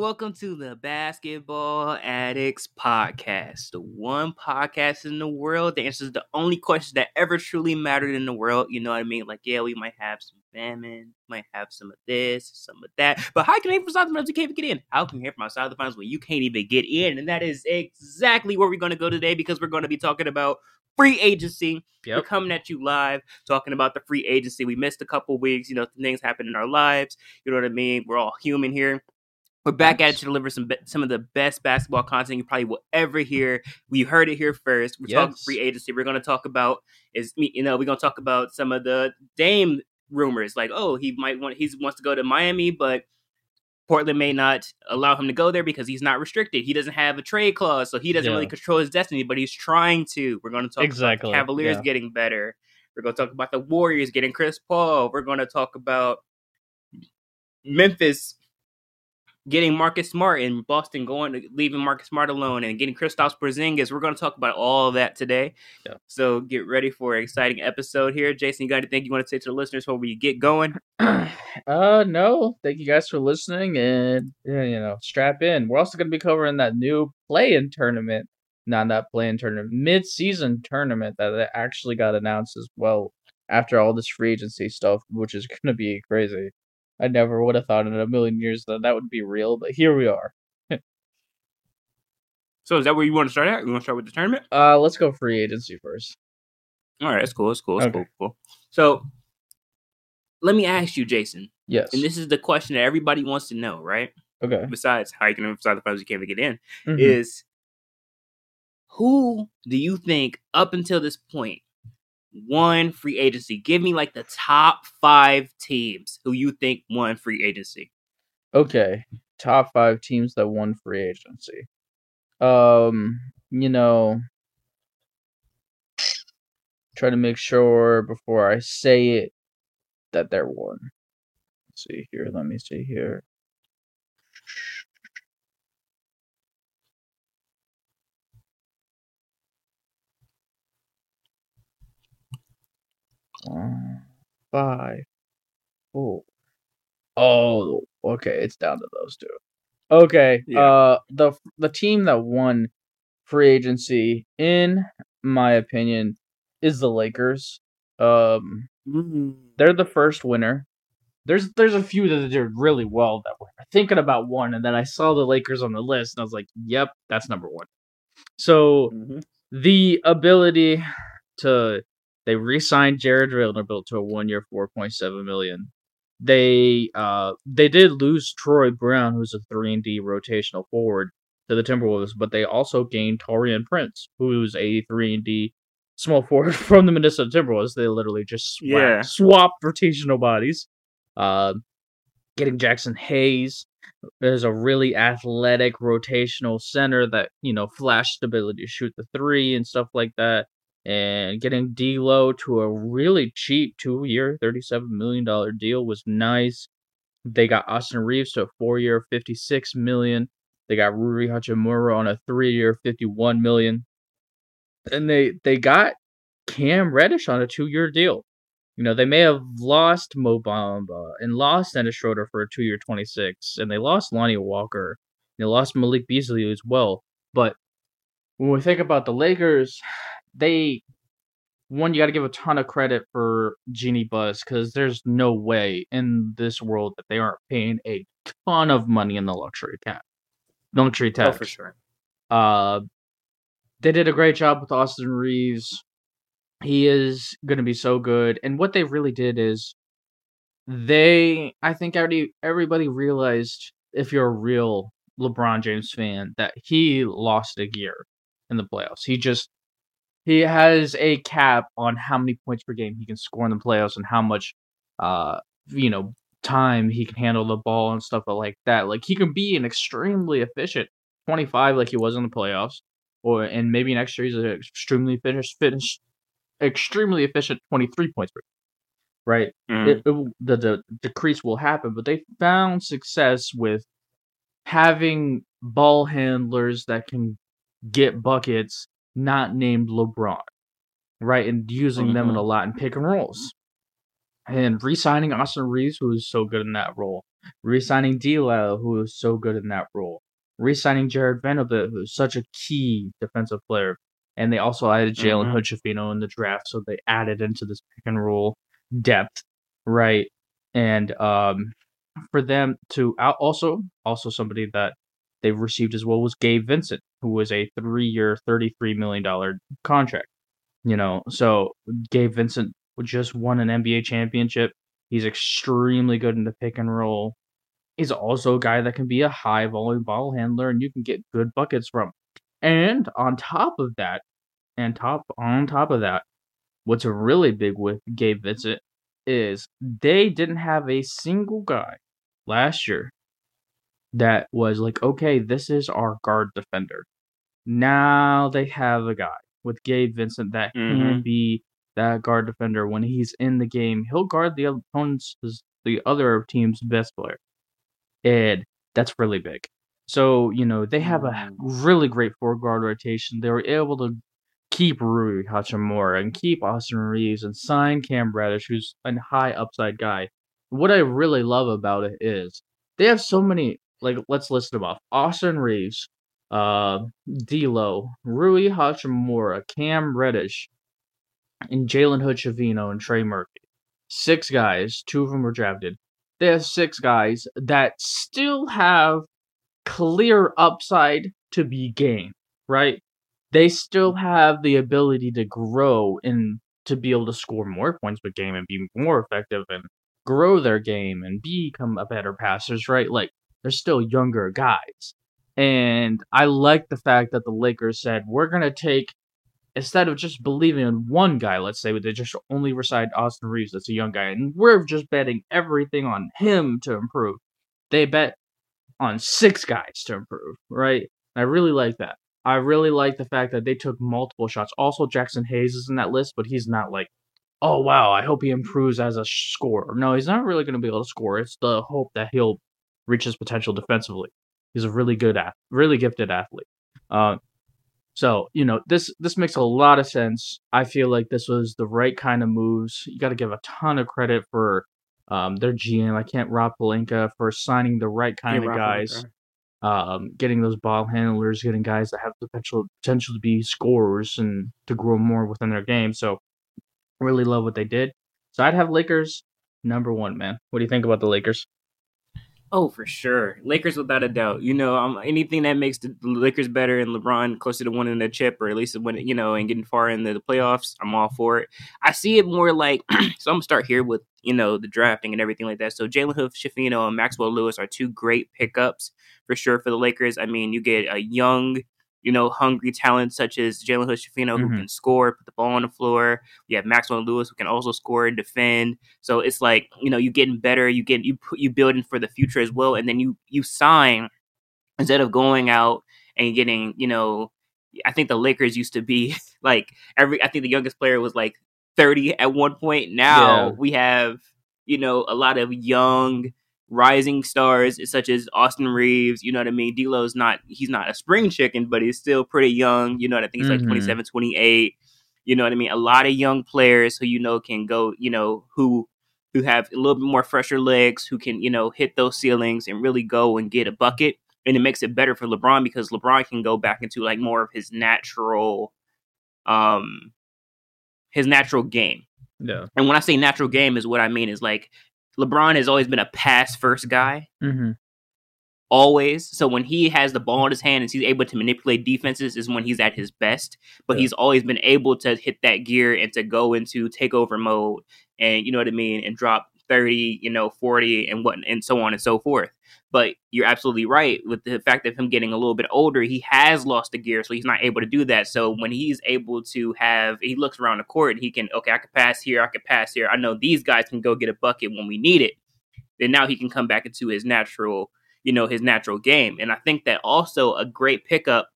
Welcome to the Basketball Addicts Podcast, the one podcast in the world that answers the only questions that ever truly mattered in the world. You know what I mean? Like, yeah, we might have some famine, might have some of this, some of that, but how can I hear from outside the finals? You can't even get in. How can you hear from outside the finals when you can't even get in? And that is exactly where we're going to go today because we're going to be talking about free agency. We're coming at you live, talking about the free agency. We missed a couple weeks. You know, things happen in our lives. You know what I mean? We're all human here. We're back at it to deliver some some of the best basketball content you probably will ever hear. We heard it here first. We're talking free agency. We're going to talk about is you know we're going to talk about some of the Dame rumors, like oh he might want he wants to go to Miami, but Portland may not allow him to go there because he's not restricted. He doesn't have a trade clause, so he doesn't Yeah. really control his destiny. But he's trying to. We're going to talk Exactly, about the Cavaliers yeah. getting better. We're going to talk about the Warriors getting Chris Paul. We're going to talk about Memphis getting Marcus Smart and Boston going to leaving Marcus Smart alone and getting Kristaps Porzingis. We're going to talk about all of that today. Yeah. So get ready for an exciting episode here. Jason, you got anything you want to say to the listeners before we get going? uh no. Thank you guys for listening and you know, strap in. We're also gonna be covering that new play-in tournament. Not that play-in tournament, mid-season tournament that that actually got announced as well after all this free agency stuff, which is gonna be crazy. I never would have thought in a million years that that would be real, but here we are. So is that where you want to start at? You want to start with the tournament? Uh, let's go free agency first. All right, that's cool. That's cool. That's Okay. cool. Cool. So let me ask you, Jason, Yes. and this is the question that everybody wants to know, right? okay. Besides how you can emphasize the finals you can't even get in, Mhm. is who do you think up until this point won free agency? Give me like the top five teams who you think won free agency. Okay, top five teams that won free agency. Um, you know, try to make sure before I say it that they're one. Let's see here. Let me see here. Five, four. Oh, okay, it's down to those two. Okay, Yeah. uh, the the team that won free agency, in my opinion, is the Lakers. Um, they're the first winner. There's there's a few that did really well that were thinking about one, and then I saw the Lakers on the list, and I was like, "Yep, that's number one." So Mhm. the ability to they re-signed Jared Vanderbilt to a one-year, four point seven million. They uh they did lose Troy Brown, who's a three and D rotational forward, to the Timberwolves, but they also gained Taurean Prince, who's a three and D small forward from the Minnesota Timberwolves. They literally just swap, Yeah. swapped rotational bodies. Uh, getting Jaxson Hayes. There's a really athletic rotational center that you know flash ability to shoot the three and stuff like that. And getting D'Lo to a really cheap two-year, thirty-seven million dollar deal was nice. They got Austin Reaves to a four-year, fifty-six million. They got Rui Hachimura on a three-year, fifty-one million. And they they got Cam Reddish on a two-year deal. You know, they may have lost Mo Bamba and lost Dennis Schroeder for a two-year, twenty-six, and they lost Lonnie Walker. They lost Malik Beasley as well. But when we think about the Lakers, they one, you got to give a ton of credit for Jeanie Buss because there's no way in this world that they aren't paying a ton of money in the luxury cap, luxury tax. Oh, for sure. Uh, they did a great job with Austin Reaves. He is going to be so good. And what they really did is they, I think, already everybody realized if you're a real LeBron James fan that he lost a gear in the playoffs. He just he has a cap on how many points per game he can score in the playoffs and how much uh you know time he can handle the ball and stuff like that. Like he can be an extremely efficient 25 like he was in the playoffs or and maybe next year he's an extremely finished finish extremely efficient 23 points per game. Right? Mhm. It, it, the, the decrease will happen, but they found success with having ball handlers that can get buckets not named LeBron, right? And using them in a lot in pick and rolls. And re-signing Austin Reaves, who was so good in that role. Re-signing D who was so good in that role. Re-signing Jared Vanderbilt, who is such a key defensive player. And they also added Jalen Mhm. Hood-Schifino in the draft, so they added into this pick and roll depth, right? And um, for them to out also also somebody that they received as well was Gabe Vincent, who was a three-year, thirty-three million dollar contract. You know, so Gabe Vincent just won an NBA championship. He's extremely good in the pick and roll. He's also a guy that can be a high volume ball handler, and you can get good buckets from. And on top of that, and top on top of that, what's really big with Gabe Vincent is they didn't have a single guy last year that was like, okay, this is our guard defender. Now they have a guy with Gabe Vincent that can Mhm. be that guard defender when he's in the game. He'll guard the opponent's the other team's best player, and that's really big. So you know they have a Mm. really great four guard rotation. They were able to keep Rui Hachimura and keep Austin Reaves and sign Cam Reddish, who's a high upside guy. What I really love about it is they have so many. Like, let's list them off: Austin Reaves, uh, D'Lo, Rui Hachimura, Cam Reddish, and Jalen Hood and Trey Murphy. Six guys. Two of them were drafted. They have six guys that still have clear upside to be gained. Right? They still have the ability to grow and to be able to score more points per game and be more effective and grow their game and become a better passers, right? Like they're still younger guys. And I like the fact that the Lakers said, we're going to take, instead of just believing in one guy, let's say, they just only reside Austin Reaves, that's a young guy, and we're just betting everything on him to improve. They bet on six guys to improve, right? I really like that. I really like the fact that they took multiple shots. Also, Jaxson Hayes is in that list, but he's not like, oh wow, I hope he improves as a scorer. No, he's not really going to be able to score. It's the hope that he'll reach his potential defensively. He's a really good, ath- really gifted athlete. Uh, so you know this this makes a lot of sense. I feel like this was the right kind of moves. You got to give a ton of credit for um, their GM. I can't Rob Pelinka for signing the right kind Yeah, of Rob guys um, getting those ball handlers, getting guys that have the potential potential to be scorers and to grow more within their game. So really love what they did. So I'd have Lakers number one, man. What do you think about the Lakers? Oh, for sure. Lakers without a doubt. You know, um, anything that makes the Lakers better and LeBron closer to winning the chip or at least winning, you know, and getting far into the playoffs, I'm all for it. I see it more like, so I'm to start here with, you know, the drafting and everything like that. So Jalen Hood, Schifino, and Maxwell Lewis are two great pickups for sure for the Lakers. I mean, you get a young, you know, hungry talent such as Jalen Hood, Schifino, who can mm-hmm. score, put the ball on the floor. You have Maxwell Lewis, who can also score and defend. So it's like you know you're getting better, you get you put you building for the future as well, and then you you sign instead of going out and getting you know. I think the Lakers used to be like every. I think the youngest player was like thirty at one point. Now Yeah. we have you know a lot of young rising stars such as Austin Reaves. You know what I mean? D'Lo's not he's not a spring chicken, but he's still pretty young. You know what I think he's like Mhm. 27, 28. You know what I mean? A lot of young players who you know can go, you know, who who have a little bit more fresher legs, who can, you know, hit those ceilings and really go and get a bucket. And it makes it better for LeBron because LeBron can go back into like more of his natural um his natural game. Yeah. And when I say natural game, is what I mean is like LeBron has always been a pass first guy, Mm-hmm. always. So when he has the ball in his hand and he's able to manipulate defenses, is when he's at his best. But Yeah. he's always been able to hit that gear and to go into takeover mode, and you know what I mean, and drop thirty, you know, forty, and what, and so on and so forth. But you're absolutely right with the fact of him getting a little bit older. He has lost the gear, so he's not able to do that. So when he's able to have, he looks around the court and he can, okay, I can pass here, I can pass here. I know these guys can go get a bucket when we need it. Then now he can come back into his natural, you know, his natural game. And I think that also a great pickup,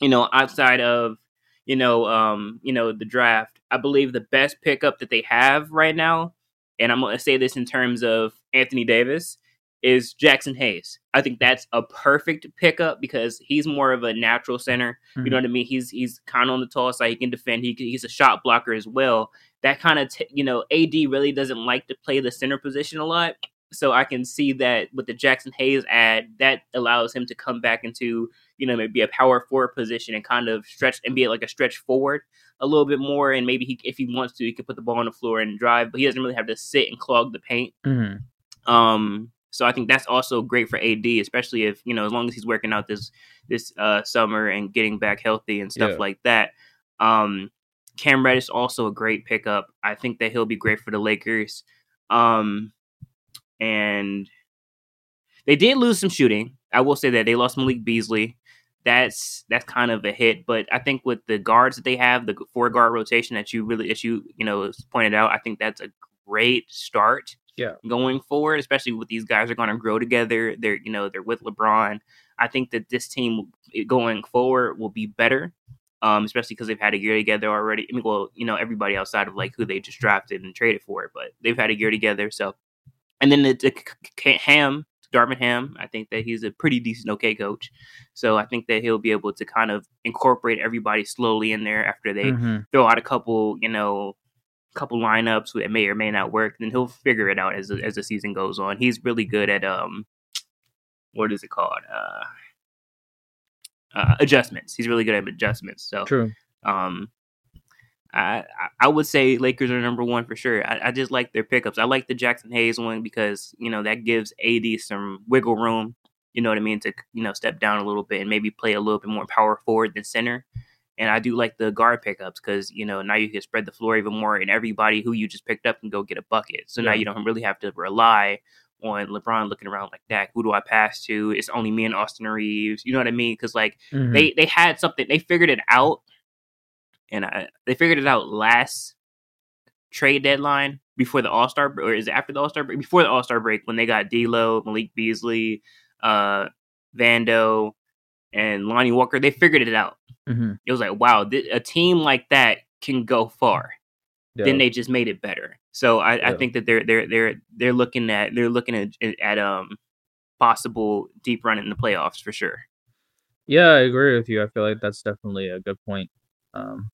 you know, outside of, you know, um, you know, the draft. I believe the best pickup that they have right now, and I'm going to say this in terms of Anthony Davis, is Jaxson Hayes. I think that's a perfect pickup because he's more of a natural center. You know what I mean? He's he's kind of on the tall side. He can defend. He can, he's a shot blocker as well. That kind of t- you know, AD really doesn't like to play the center position a lot. So I can see that with the Jaxson Hayes ad, that allows him to come back into you know maybe a power forward position and kind of stretch and be like a stretch forward a little bit more. And maybe he, if he wants to, he could put the ball on the floor and drive, but he doesn't really have to sit and clog the paint. Mm-hmm. Um, so I think that's also great for AD, especially if you know as long as he's working out this this uh, summer and getting back healthy and stuff Yeah. like that. Um, Cam Reddish also a great pickup. I think that he'll be great for the Lakers. Um, and they did lose some shooting. I will say that they lost Malik Beasley. That's that's kind of a hit, but I think with the guards that they have, the four guard rotation that you really, as you you know pointed out, I think that's a great start Yeah. going forward, especially with these guys are going to grow together. They're you know they're with LeBron. I think that this team going forward will be better, um, especially because they've had a year together already. I mean, well, you know everybody outside of like who they just drafted and traded for, but they've had a year together. So, and then the, the K- Ham, Darvin Ham, I think that he's a pretty decent okay coach. So I think that he'll be able to kind of incorporate everybody slowly in there after they Mm-hmm. throw out a couple, you know, couple lineups that may or may not work. Then he'll figure it out as the, as the season goes on. He's really good at um, what is it called? Uh, uh, adjustments. He's really good at adjustments. So True. um, I I- I would say Lakers are number one for sure. I, I just like their pickups. I like the Jaxson Hayes one because you know that gives AD some wiggle room. You know what I mean to you know step down a little bit and maybe play a little bit more power forward than center. And I do like the guard pickups because you know now you can spread the floor even more, and everybody who you just picked up can go get a bucket. So now you don't really have to rely on LeBron looking around like that. Who do I pass to? It's only me and Austin Reaves. You know what I mean? Because like Mhm. they they had something they figured it out and I, they figured it out last trade deadline before the all-star or is it after the all-star break before the all-star break when they got D'Lo, Malik Beasley, uh Vando and Lonnie Walker they figured it out Mhm. it was like wow th- a team like that can go far Yeah. then they just made it better so I, I think that they're they're they're they're looking at they're looking at at um possible deep run in the playoffs for sure Yeah, I agree with you. I feel like that's definitely a good point. Um,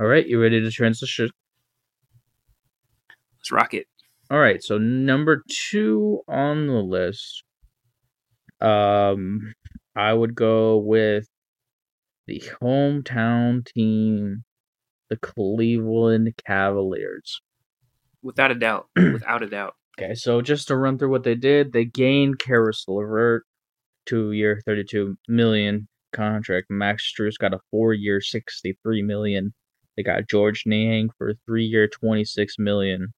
all right, you ready to transition? let's rock it All right, so number two on the list, um, I would go with the hometown team, the Cleveland Cavaliers. without a doubt without a doubt Okay, so just to run through what they did, they gained Caris LeVert, two-year, thirty-two million contract. Max Strus got a four-year, sixty-three million. They got George Niang for a three-year, twenty-six million.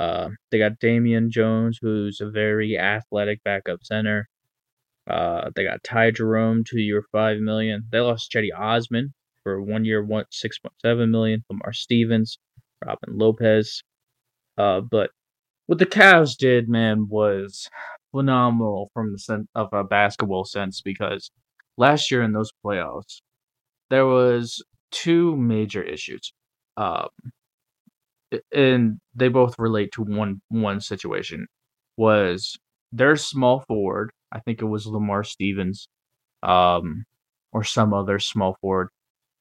Uh, they got Damian Jones, who's a very athletic backup center. Uh, they got Ty Jerome, two-year, five million. They lost Cedi Osman for one year, one six point seven million. Lamar Stevens, Robin Lopez. Uh, but what the Cavs did, man, was phenomenal from the sense of a basketball sense because last year in those playoffs, there was two major issues, um, and they both relate to one one situation. Was their small forward? I think it was Lamar Stevens, um, or some other small forward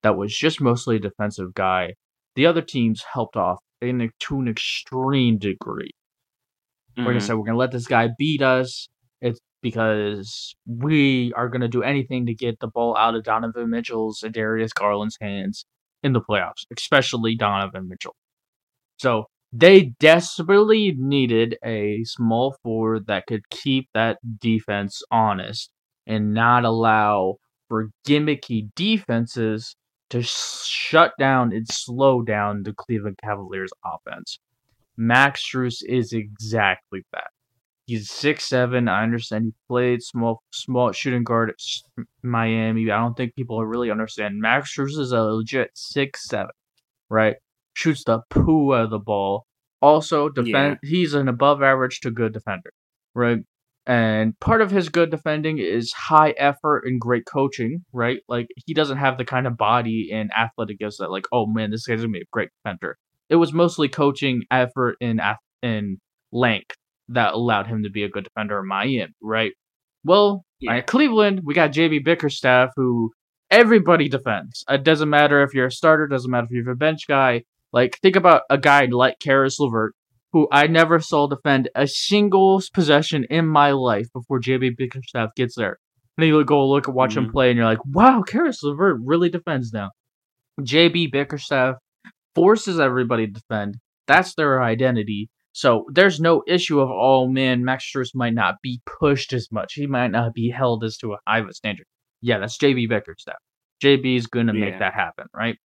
that was just mostly a defensive guy. The other teams helped off in to an extreme degree. We're gonna say we're gonna let this guy beat us. It's because we are gonna do anything to get the ball out of Donovan Mitchell's and Darius Garland's hands. in the playoffs, especially Donovan Mitchell. So they desperately needed a small forward that could keep that defense honest and not allow for gimmicky defenses to shut down and slow down the Cleveland Cavaliers offense. Max Strus is exactly that. He's six seven. I understand he played small small shooting guard at Miami. I don't think people really understand. Max Strus is a legit six seven, right? Shoots the poo out of the ball. Also, defend. Yeah. He's an above average to good defender, right? And part of his good defending is high effort and great coaching, right? Like he doesn't have the kind of body and athletic gifts that, like, oh man, this guy's gonna be a great defender. It was mostly coaching, effort, and and length that allowed him to be a good defender in Miami, right? Well, yeah. at Cleveland, we got JB Bickerstaff, who everybody defends. It doesn't matter if you're a starter, doesn't matter if you're a bench guy. Like, think about a guy like Caris LeVert, who I never saw defend a single possession in my life before JB Bickerstaff gets there. And you go look and watch mm-hmm. him play, and you're like, wow, Caris LeVert really defends now. JB Bickerstaff forces everybody to defend. That's their identity. So there's no issue of oh man, Max Strus might not be pushed as much. He might not be held as to a high of a standard. Yeah, that's JB Bickerstaff. JB is gonna make that happen, right?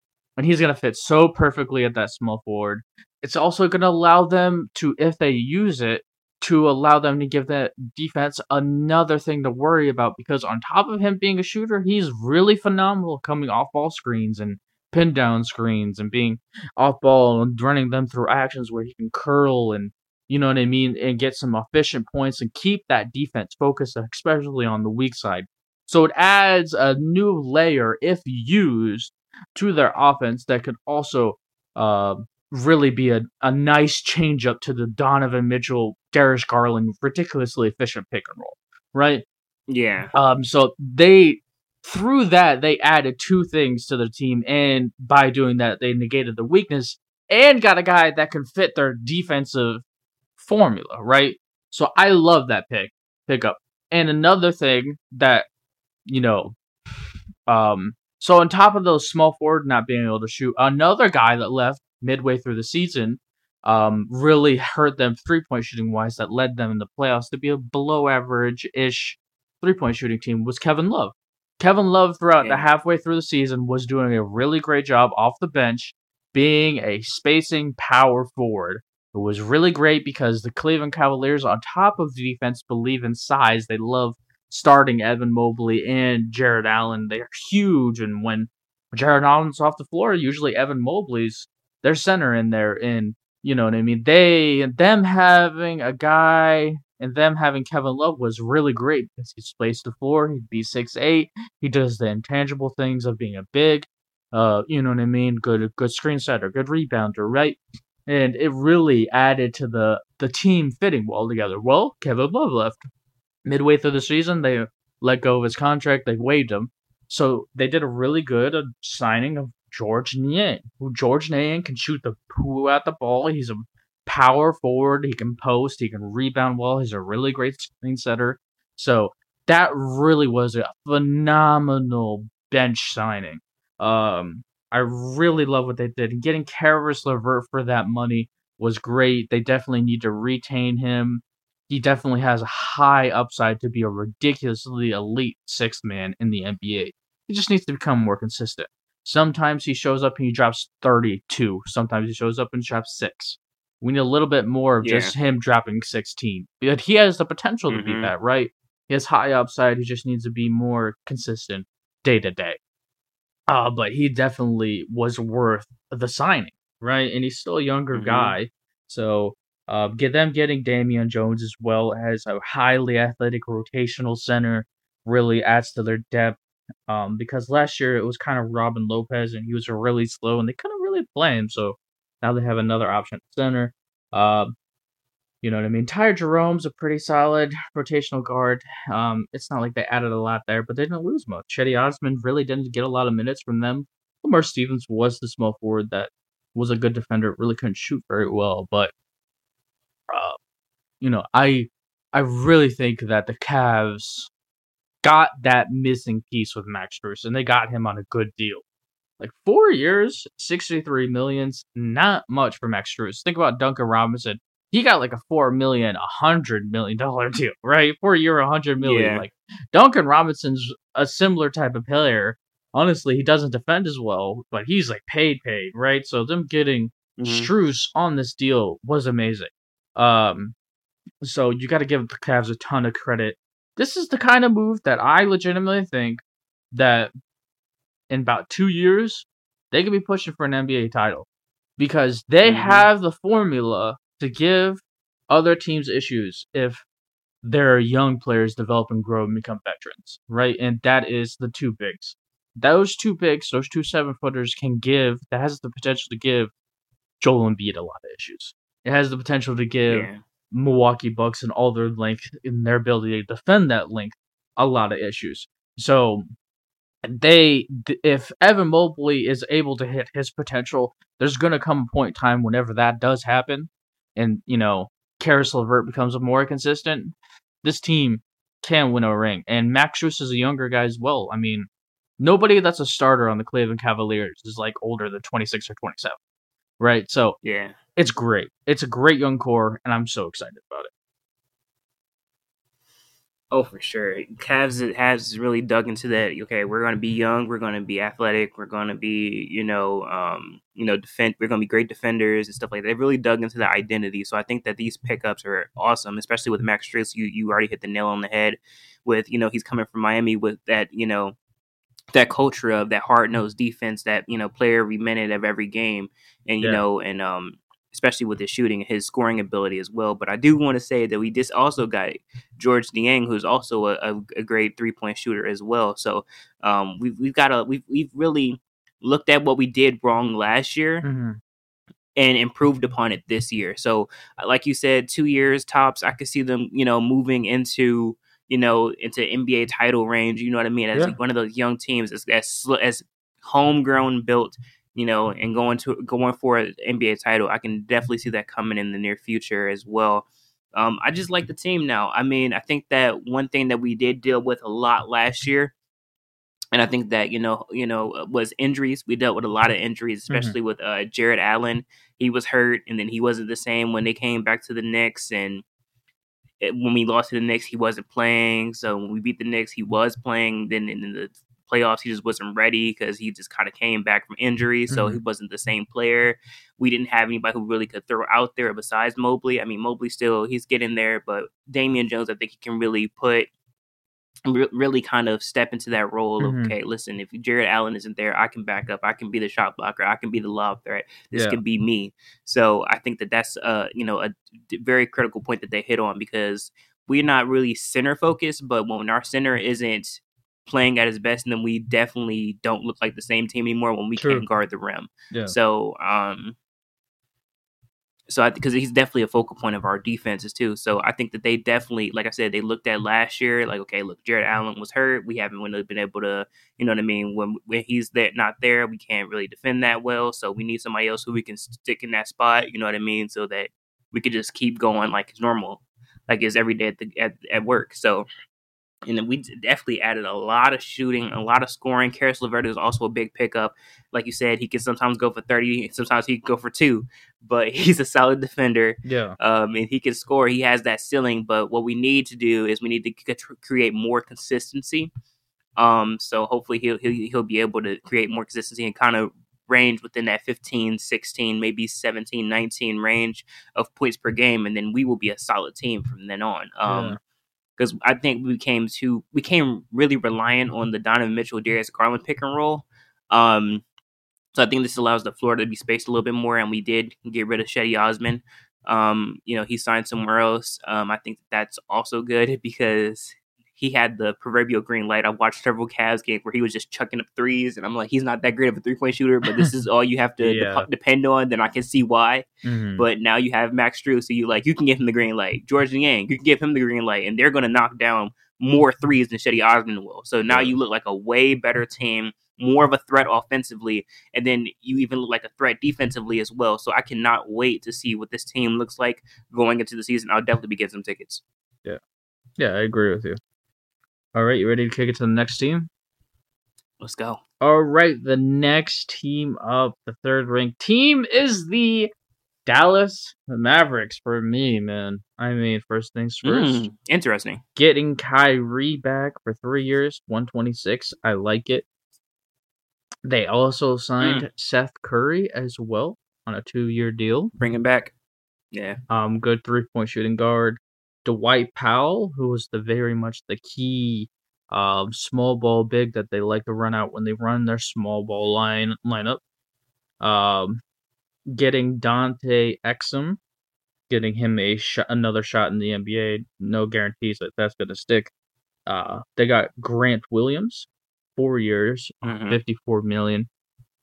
And he's gonna fit so perfectly at that small forward. It's also gonna allow them to, if they use it, to allow them to give that defense another thing to worry about because on top of him being a shooter, he's really phenomenal coming off ball screens and pin down screens and being off ball and running them through actions where he can curl and you know what I mean and get some efficient points and keep that defense focused, especially on the weak side. So it adds a new layer, if used, to their offense that could also uh, really be a, a nice change up to the Donovan Mitchell, Darius Garland, ridiculously efficient pick and roll, right? Yeah. Um. So they through that they added two things to their team and by doing that they negated the weakness and got a guy that can fit their defensive formula right so i love that pick pickup and another thing that you know um so on top of those small forward not being able to shoot another guy that left midway through the season um really hurt them three point shooting wise that led them in the playoffs to be a below average ish three point shooting team was kevin love Kevin Love throughout yeah. the halfway through the season was doing a really great job off the bench, being a spacing power forward. It was really great because the Cleveland Cavaliers, on top of the defense, believe in size. They love starting Evan Mobley and Jarrett Allen. They're huge, and when Jarrett Allen's off the floor, usually Evan Mobley's their center in there. And you know what I mean? They them having a guy and them having Kevin Love was really great because he spaced the floor. He'd be six eight. He does the intangible things of being a big, uh, you know what I mean? Good, good screen setter, good rebounder, right? And it really added to the the team fitting well together. Well, Kevin Love left midway through the season. They let go of his contract. They waived him, so they did a really good uh, signing of George Niang, who George Niang can shoot the poo at the ball. He's a power forward. He can post. He can rebound well. He's a really great screen setter. So that really was a phenomenal bench signing. Um, I really love what they did. And getting Caris LeVert for that money was great. They definitely need to retain him. He definitely has a high upside to be a ridiculously elite sixth man in the NBA. He just needs to become more consistent. Sometimes he shows up and he drops 32. Sometimes he shows up and drops 6. We need a little bit more of yeah. just him dropping 16. But he has the potential to mm-hmm. be that, right? He has high upside. He just needs to be more consistent day to day. Uh, but he definitely was worth the signing, right? And he's still a younger mm-hmm. guy. So uh, get them getting Damian Jones as well as a highly athletic rotational center really adds to their depth. Um, because last year it was kind of Robin Lopez and he was really slow and they couldn't really play him. So now they have another option center. Uh, you know what I mean? Ty Jerome's a pretty solid rotational guard. Um, it's not like they added a lot there, but they didn't lose much. Cedi Osman really didn't get a lot of minutes from them. Lamar Stevens was the small forward that was a good defender. Really couldn't shoot very well, but uh, you know, I I really think that the Cavs got that missing piece with Max Strus, and they got him on a good deal. Like four years, sixty three millions, not much for Max Strus. Think about Duncan Robinson. He got like a four million, a hundred million dollar deal, right? For a year, a hundred million. Yeah. Like Duncan Robinson's a similar type of player. Honestly, he doesn't defend as well, but he's like paid, paid, right? So them getting Mhm. Strus on this deal was amazing. Um, so you got to give the Cavs a ton of credit. This is the kind of move that I legitimately think that in about two years they could be pushing for an NBA title because they Mhm. have the formula to give other teams issues if their young players develop and grow and become veterans, right? And that is the two bigs. Those two bigs, those two seven footers can give, that has the potential to give Joel Embiid a lot of issues. It has the potential to give Yeah. Milwaukee Bucks and all their length in their ability to defend that length a lot of issues. So they if Evan Mobley is able to hit his potential, there's going to come a point in time whenever that does happen and you know, Caris LeVert becomes more consistent, this team can win a ring. And Max Strus is a younger guy as well. I mean, nobody that's a starter on the Cleveland Cavaliers is like older than 26 or 27. Right? So Yeah. It's great. It's a great young core, and I'm so excited about it. Oh, for sure. Cavs has really dug into that. Okay, we're going to be young. We're going to be athletic. We're going to be, you know, um, you know, defend. We're going to be great defenders and stuff like that. They really dug into the identity. So I think that these pickups are awesome, especially with Max Strus. You you already hit the nail on the head. With you know he's coming from Miami with that you know that culture of that hard nosed defense, that you know play every minute of every game, and you Yeah. know and um especially with his shooting and his scoring ability as well. But I do want to say that we just also got George Niang, who's also a, a, a great three point shooter as well. So um, we've we've got a we've we've really looked at what we did wrong last year Mm-hmm. and improved upon it this year. So uh, like you said, two years tops. I could see them, you know, moving into you know into NBA title range. You know what I mean? As Yeah. one of those young teams as as, as homegrown built. You know, and going to going for an NBA title, I can definitely see that coming in the near future as well. Um, I just like the team now. I mean, I think that one thing that we did deal with a lot last year, and I think that you know, you know, was injuries. We dealt with a lot of injuries, Mhm. especially with uh, Jarrett Allen. He was hurt, and then he wasn't the same when they came back to the Knicks. And it, when we lost to the Knicks, he wasn't playing. So when we beat the Knicks, he was playing. Then in the playoffs, he just wasn't ready because he just kind of came back from injury. So he wasn't the same player. We didn't have anybody who really could throw out there besides Mobley. I mean, Mobley still he's getting there, but Damian Jones, I think he can really put re- really kind of step into that role of Mhm. okay, listen, if Jarrett Allen isn't there, I can back up. I can be the shot blocker. I can be the lob threat. This Yeah. can be me. So I think that that's uh you know a d- very critical point that they hit on because we're not really center focused, but when our center isn't playing at his best, and then we definitely don't look like the same team anymore when we True. can't guard the rim. Yeah. So um so I because he's definitely a focal point of our defenses too. So I think that they definitely, like I said, they looked at last year, like okay, look, Jarrett Allen was hurt. We haven't really been able to, you know what I mean. When when he's there, not there, we can't really defend that well. So we need somebody else who we can stick in that spot. You know what I mean, so that we could just keep going like it's normal, like it's every day at the at, at work. So. And then we definitely added a lot of shooting, a lot of scoring. Caris LeVert is also a big pickup. Like you said, he can sometimes go for 30, sometimes he can go for two, but he's a solid defender Yeah. um, and he can score. He has that ceiling, but what we need to do is we need to c- create more consistency. Um, so hopefully he'll, he'll he'll be able to create more consistency and kind of range within that 15, 16, maybe 17, 19 range of points per game, and then we will be a solid team from then on. Um, Yeah. Because I think we became too we came really reliant on the Donovan Mitchell Darius Garland pick and roll. Um, so I think this allows the floor to be spaced a little bit more, and we did get rid of Cedi Osman. Um, you know, he signed somewhere else. Um, I think that's also good because he had the proverbial green light. I watched several Cavs games where he was just chucking up threes, and I'm like, he's not that great of a three point shooter, but this is all you have to Yeah. dep- depend on. Then I can see why. Mhm. But now you have Max Strus, so you like you can give him the green light. George Niang, you can give him the green light, and they're going to knock down more threes than Cedi Osman will. So now you look like a way better team, more of a threat offensively, and then you even look like a threat defensively as well. So I cannot wait to see what this team looks like going into the season. I'll definitely be getting some tickets. Yeah. Yeah, I agree with you. All right, you ready to kick it to the next team? Let's go. All right, the next team up, the third ranked team is the Dallas Mavericks for me, man. I mean, first things first. Mm, interesting. Getting Kyrie back for three years, 126. I like it. They also signed Mm. Seth Curry as well on a two year deal. Bring him back. Yeah. Um, good three point shooting guard. Dwight Powell, who was the very much the key um small ball big that they like to run out when they run their small ball line lineup. Um, getting Dante Exum, getting him a shot, another shot in the NBA. No guarantees that that's gonna stick. Uh, they got Grant Williams, four years, Mhm. 54 million.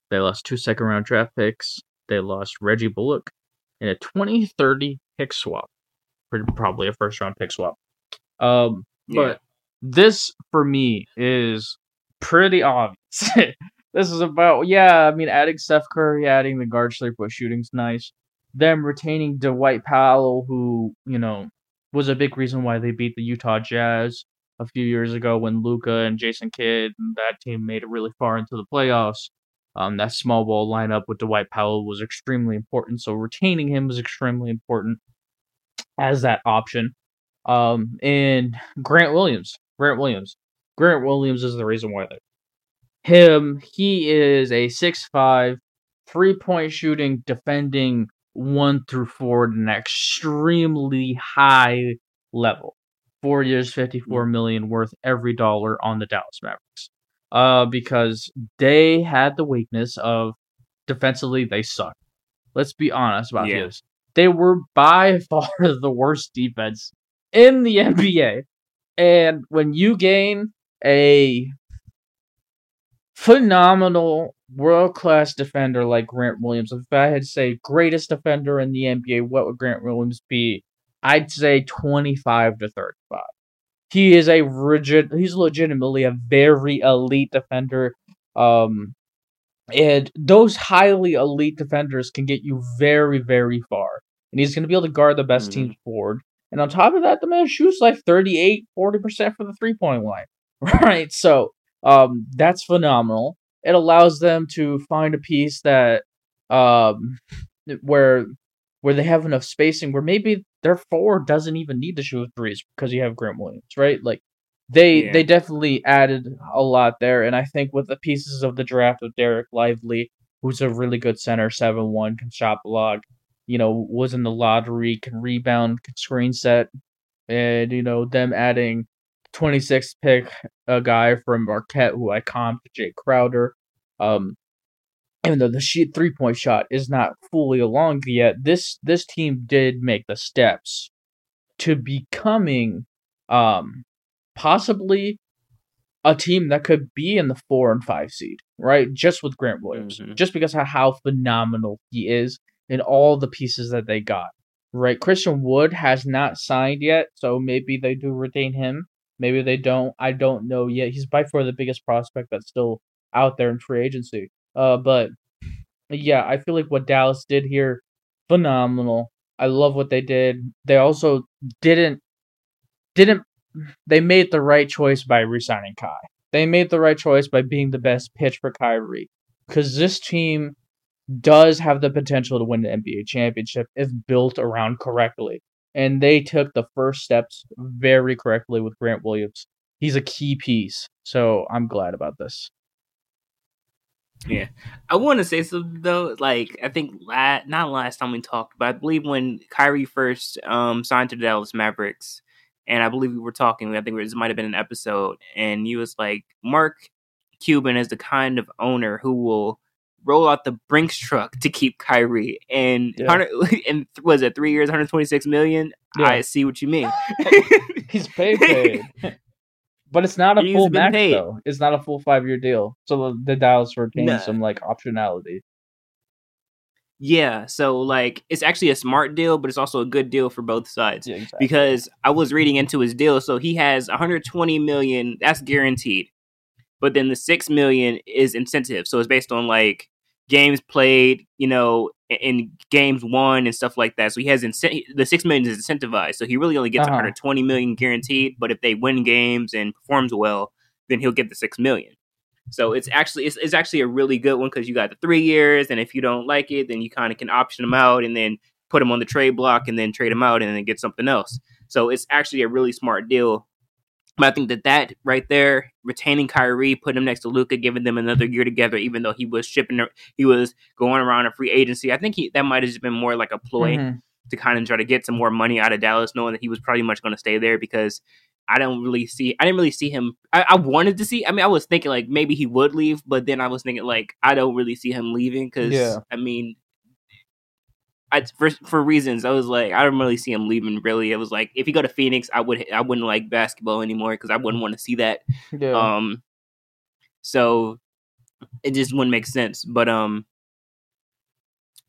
They lost two second round draft picks. They lost Reggie Bullock in a 2030 pick swap. Pretty- Probably a first round pick swap. Um, Yeah. but this for me is pretty obvious. this is about yeah, I mean adding Steph Curry, adding the guard point shooting's nice. Them retaining Dwight Powell, who, you know, was a big reason why they beat the Utah Jazz a few years ago when Luka and Jason Kidd and that team made it really far into the playoffs. Um, that small ball lineup with Dwight Powell was extremely important, so retaining him was extremely important as that option. Um, and Grant Williams, Grant Williams, Grant Williams is the reason why they him. He is a six-five, three-point shooting, defending one through four at an extremely high level. Four years, fifty-four million, worth every dollar on the Dallas Mavericks. Uh, because they had the weakness of defensively they suck. Let's be honest about Yeah. this. They were by far the worst defense in the NBA. And when you gain a phenomenal world class defender like Grant Williams, if I had to say greatest defender in the NBA, what would Grant Williams be? I'd say 25 to 35. He is a rigid, he's legitimately a very elite defender. Um, and those highly elite defenders can get you very, very far. And he's going to be able to guard the best Mhm. teams forward. And on top of that, the man shoots like 38, 40% from the three point line. Right? So um, that's phenomenal. It allows them to find a piece that um, where where they have enough spacing where maybe their forward doesn't even need to shoot threes because you have Grant Williams, right? Like they Yeah. they definitely added a lot there, and I think with the pieces of the draft of Dereck Lively, who's a really good center, seven one, can shot block, you know, was in the lottery, can rebound, can screen set, and you know them adding 26th pick a guy from Marquette who I comped Jake Crowder. Um, even though the sheet three point shot is not fully along yet, this this team did make the steps to becoming um possibly a team that could be in the four and five seed, right? Just with Grant Williams, Mhm. just because of how phenomenal he is and all the pieces that they got, right? Christian Wood has not signed yet, so maybe they do retain him. Maybe they don't. I don't know yet. He's by far the biggest prospect that's still out there in free agency. Uh, but yeah, I feel like what Dallas did here, phenomenal. I love what they did. They also didn't didn't they made the right choice by resigning Kai. They made the right choice by being the best pitch for Kyrie. Because this team does have the potential to win the NBA championship if built around correctly. And they took the first steps very correctly with Grant Williams. He's a key piece. So I'm glad about this. Yeah. I want to say something though. Like I think la- not last time we talked, but I believe when Kyrie first um signed to the Dallas Mavericks, and I believe we were talking. I think this might have been an episode, and he was like, "Mark Cuban is the kind of owner who will roll out the Brinks truck to keep Kyrie." And Yeah. and was it three years, 126 million? Yeah. I see what you mean. He's paid, paid. but it's not a He's full max paid. though. It's not a full five year deal. So the, the Dallas retains Nah. some like optionality. yeah, so like it's actually a smart deal, but it's also a good deal for both sides. Yeah, exactly. because I was reading into his deal. So he has 120 million that's guaranteed, but then the six million is incentive. So it's based on like games played, you know, in- games won and stuff like that. So he has incent- the six million is incentivized. So he really only gets Uh-huh. 120 million guaranteed. But if they win games and performs well, then he'll get the six million. So it's actually it's, it's actually a really good one because you got the three years, and if you don't like it, then you kind of can option them out and then put them on the trade block and then trade them out and then get something else. So it's actually a really smart deal. But I think that that right there, retaining Kyrie, putting him next to Luka, giving them another year together, even though he was shipping, he was going around a free agency. I think he that might have just been more like a ploy Mhm. to kind of try to get some more money out of Dallas, knowing that he was pretty much going to stay there because I don't really see, I didn't really see him. I, I wanted to see. I mean, I was thinking like maybe he would leave, but then I was thinking like I don't really see him leaving because Yeah. I mean, I for for reasons I was like I don't really see him leaving. Really, it was like if he go to Phoenix, I would I wouldn't like basketball anymore because I wouldn't want to see that. Yeah. Um, so it just wouldn't make sense. But um,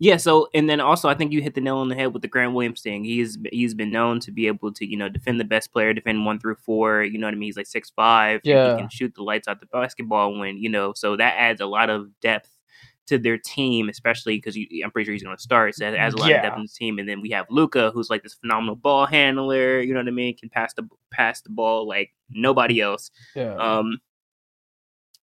yeah. So and then also, I think you hit the nail on the head with the Grant Williams thing. He's he's been known to be able to you know defend the best player, defend one through four. You know what I mean? He's like six five. Yeah. he can shoot the lights out the basketball when you know. So that adds a lot of depth to their team, especially because I'm pretty sure he's going to start. So adds a lot of Yeah. depth in the team. And then we have Luka, who's like this phenomenal ball handler. You know what I mean? Can pass the pass the ball like nobody else yeah. um,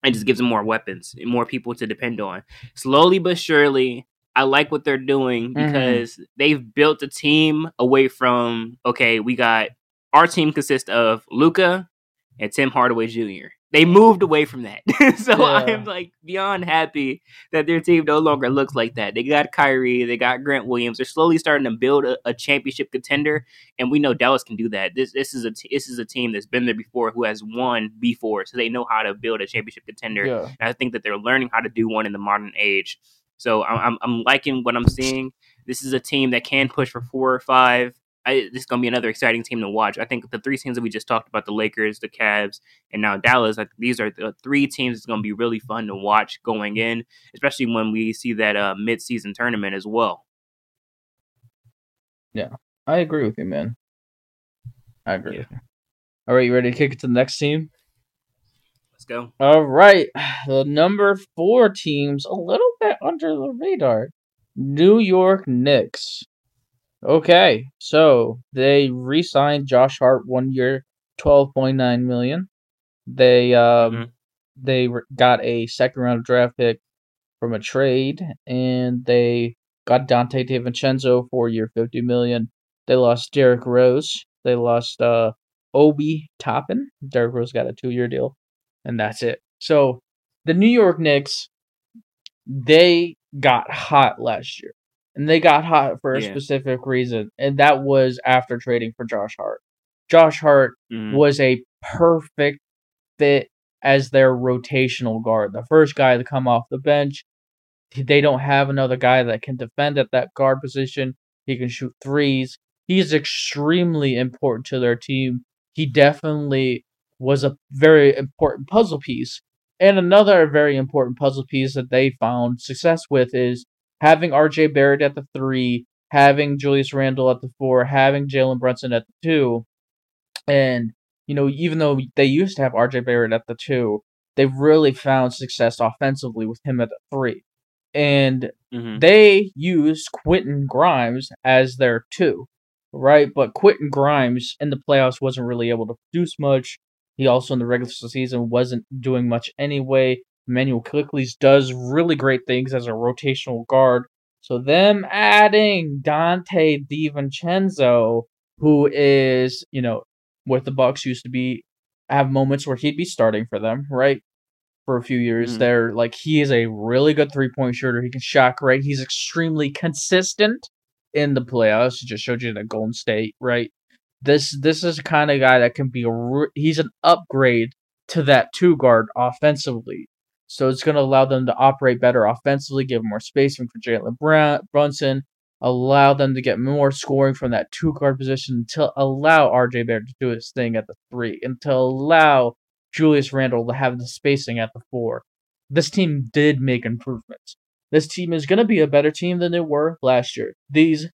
and just gives them more weapons, more people to depend on. Slowly but surely, I like what they're doing Mhm. because they've built a team away from okay, we got our team consists of Luka and Tim Hardaway Jr. They moved away from that, so I am like beyond happy that their team no longer looks like that. They got Kyrie, they got Grant Williams. They're slowly starting to build a, a championship contender, and we know Dallas can do that. This this is a t- this is a team that's been there before, who has won before, so they know how to build a championship contender. yeah. And I think that they're learning how to do one in the modern age. So I'm I'm, I'm liking what I'm seeing. This is a team that can push for four or five. I, this is going to be another exciting team to watch. I think the three teams that we just talked about, the Lakers, the Cavs, and now Dallas, I, these are the three teams that's going to be really fun to watch going in, especially when we see that uh, mid-season tournament as well. Yeah, I agree with you, man. I agree Yeah. with you. All right, you ready to kick it to the next team? Let's go. All right, the number four team's a little bit under the radar. New York Knicks. Okay, so they re-signed Josh Hart one year, twelve point nine million. They um Mhm. they re- got a second round draft pick from a trade, and they got Donte DiVincenzo for year fifty million. They lost Derrick Rose. They lost uh Obi Toppin. Derrick Rose got a two year deal and that's it. So the New York Knicks, they got hot last year, and they got hot for a Yeah. specific reason, and that was after trading for Josh Hart. Josh Hart Mhm. was a perfect fit as their rotational guard, the first guy to come off the bench. They don't have another guy that can defend at that guard position. He can shoot threes. He's extremely important to their team. He definitely was a very important puzzle piece. And another very important puzzle piece that they found success with is having RJ Barrett at the three, having Julius Randle at the four, having Jalen Brunson at the two. And, you know, even though they used to have RJ Barrett at the two, they really found success offensively with him at the three. And Mhm. they used Quentin Grimes as their two, right? But Quentin Grimes in the playoffs wasn't really able to produce much. He also in the regular season wasn't doing much anyway. Immanuel Quickley does really great things as a rotational guard. So them adding Donte DiVincenzo, who is, you know, what the Bucks used to be, have moments where he'd be starting for them, right? For a few years Mhm. there. Like he is a really good three point shooter. He can shot great. He's extremely consistent in the playoffs. He just showed you the Golden State, right? This this is the kind of guy that can be a re- he's an upgrade to that two guard offensively. So it's going to allow them to operate better offensively, give more spacing for Jalen Brown, Brunson, allow them to get more scoring from that two guard position to allow RJ Barrett to do his thing at the three and to allow Julius Randle to have the spacing at the four. This team did make improvements. This team is going to be a better team than they were last year. These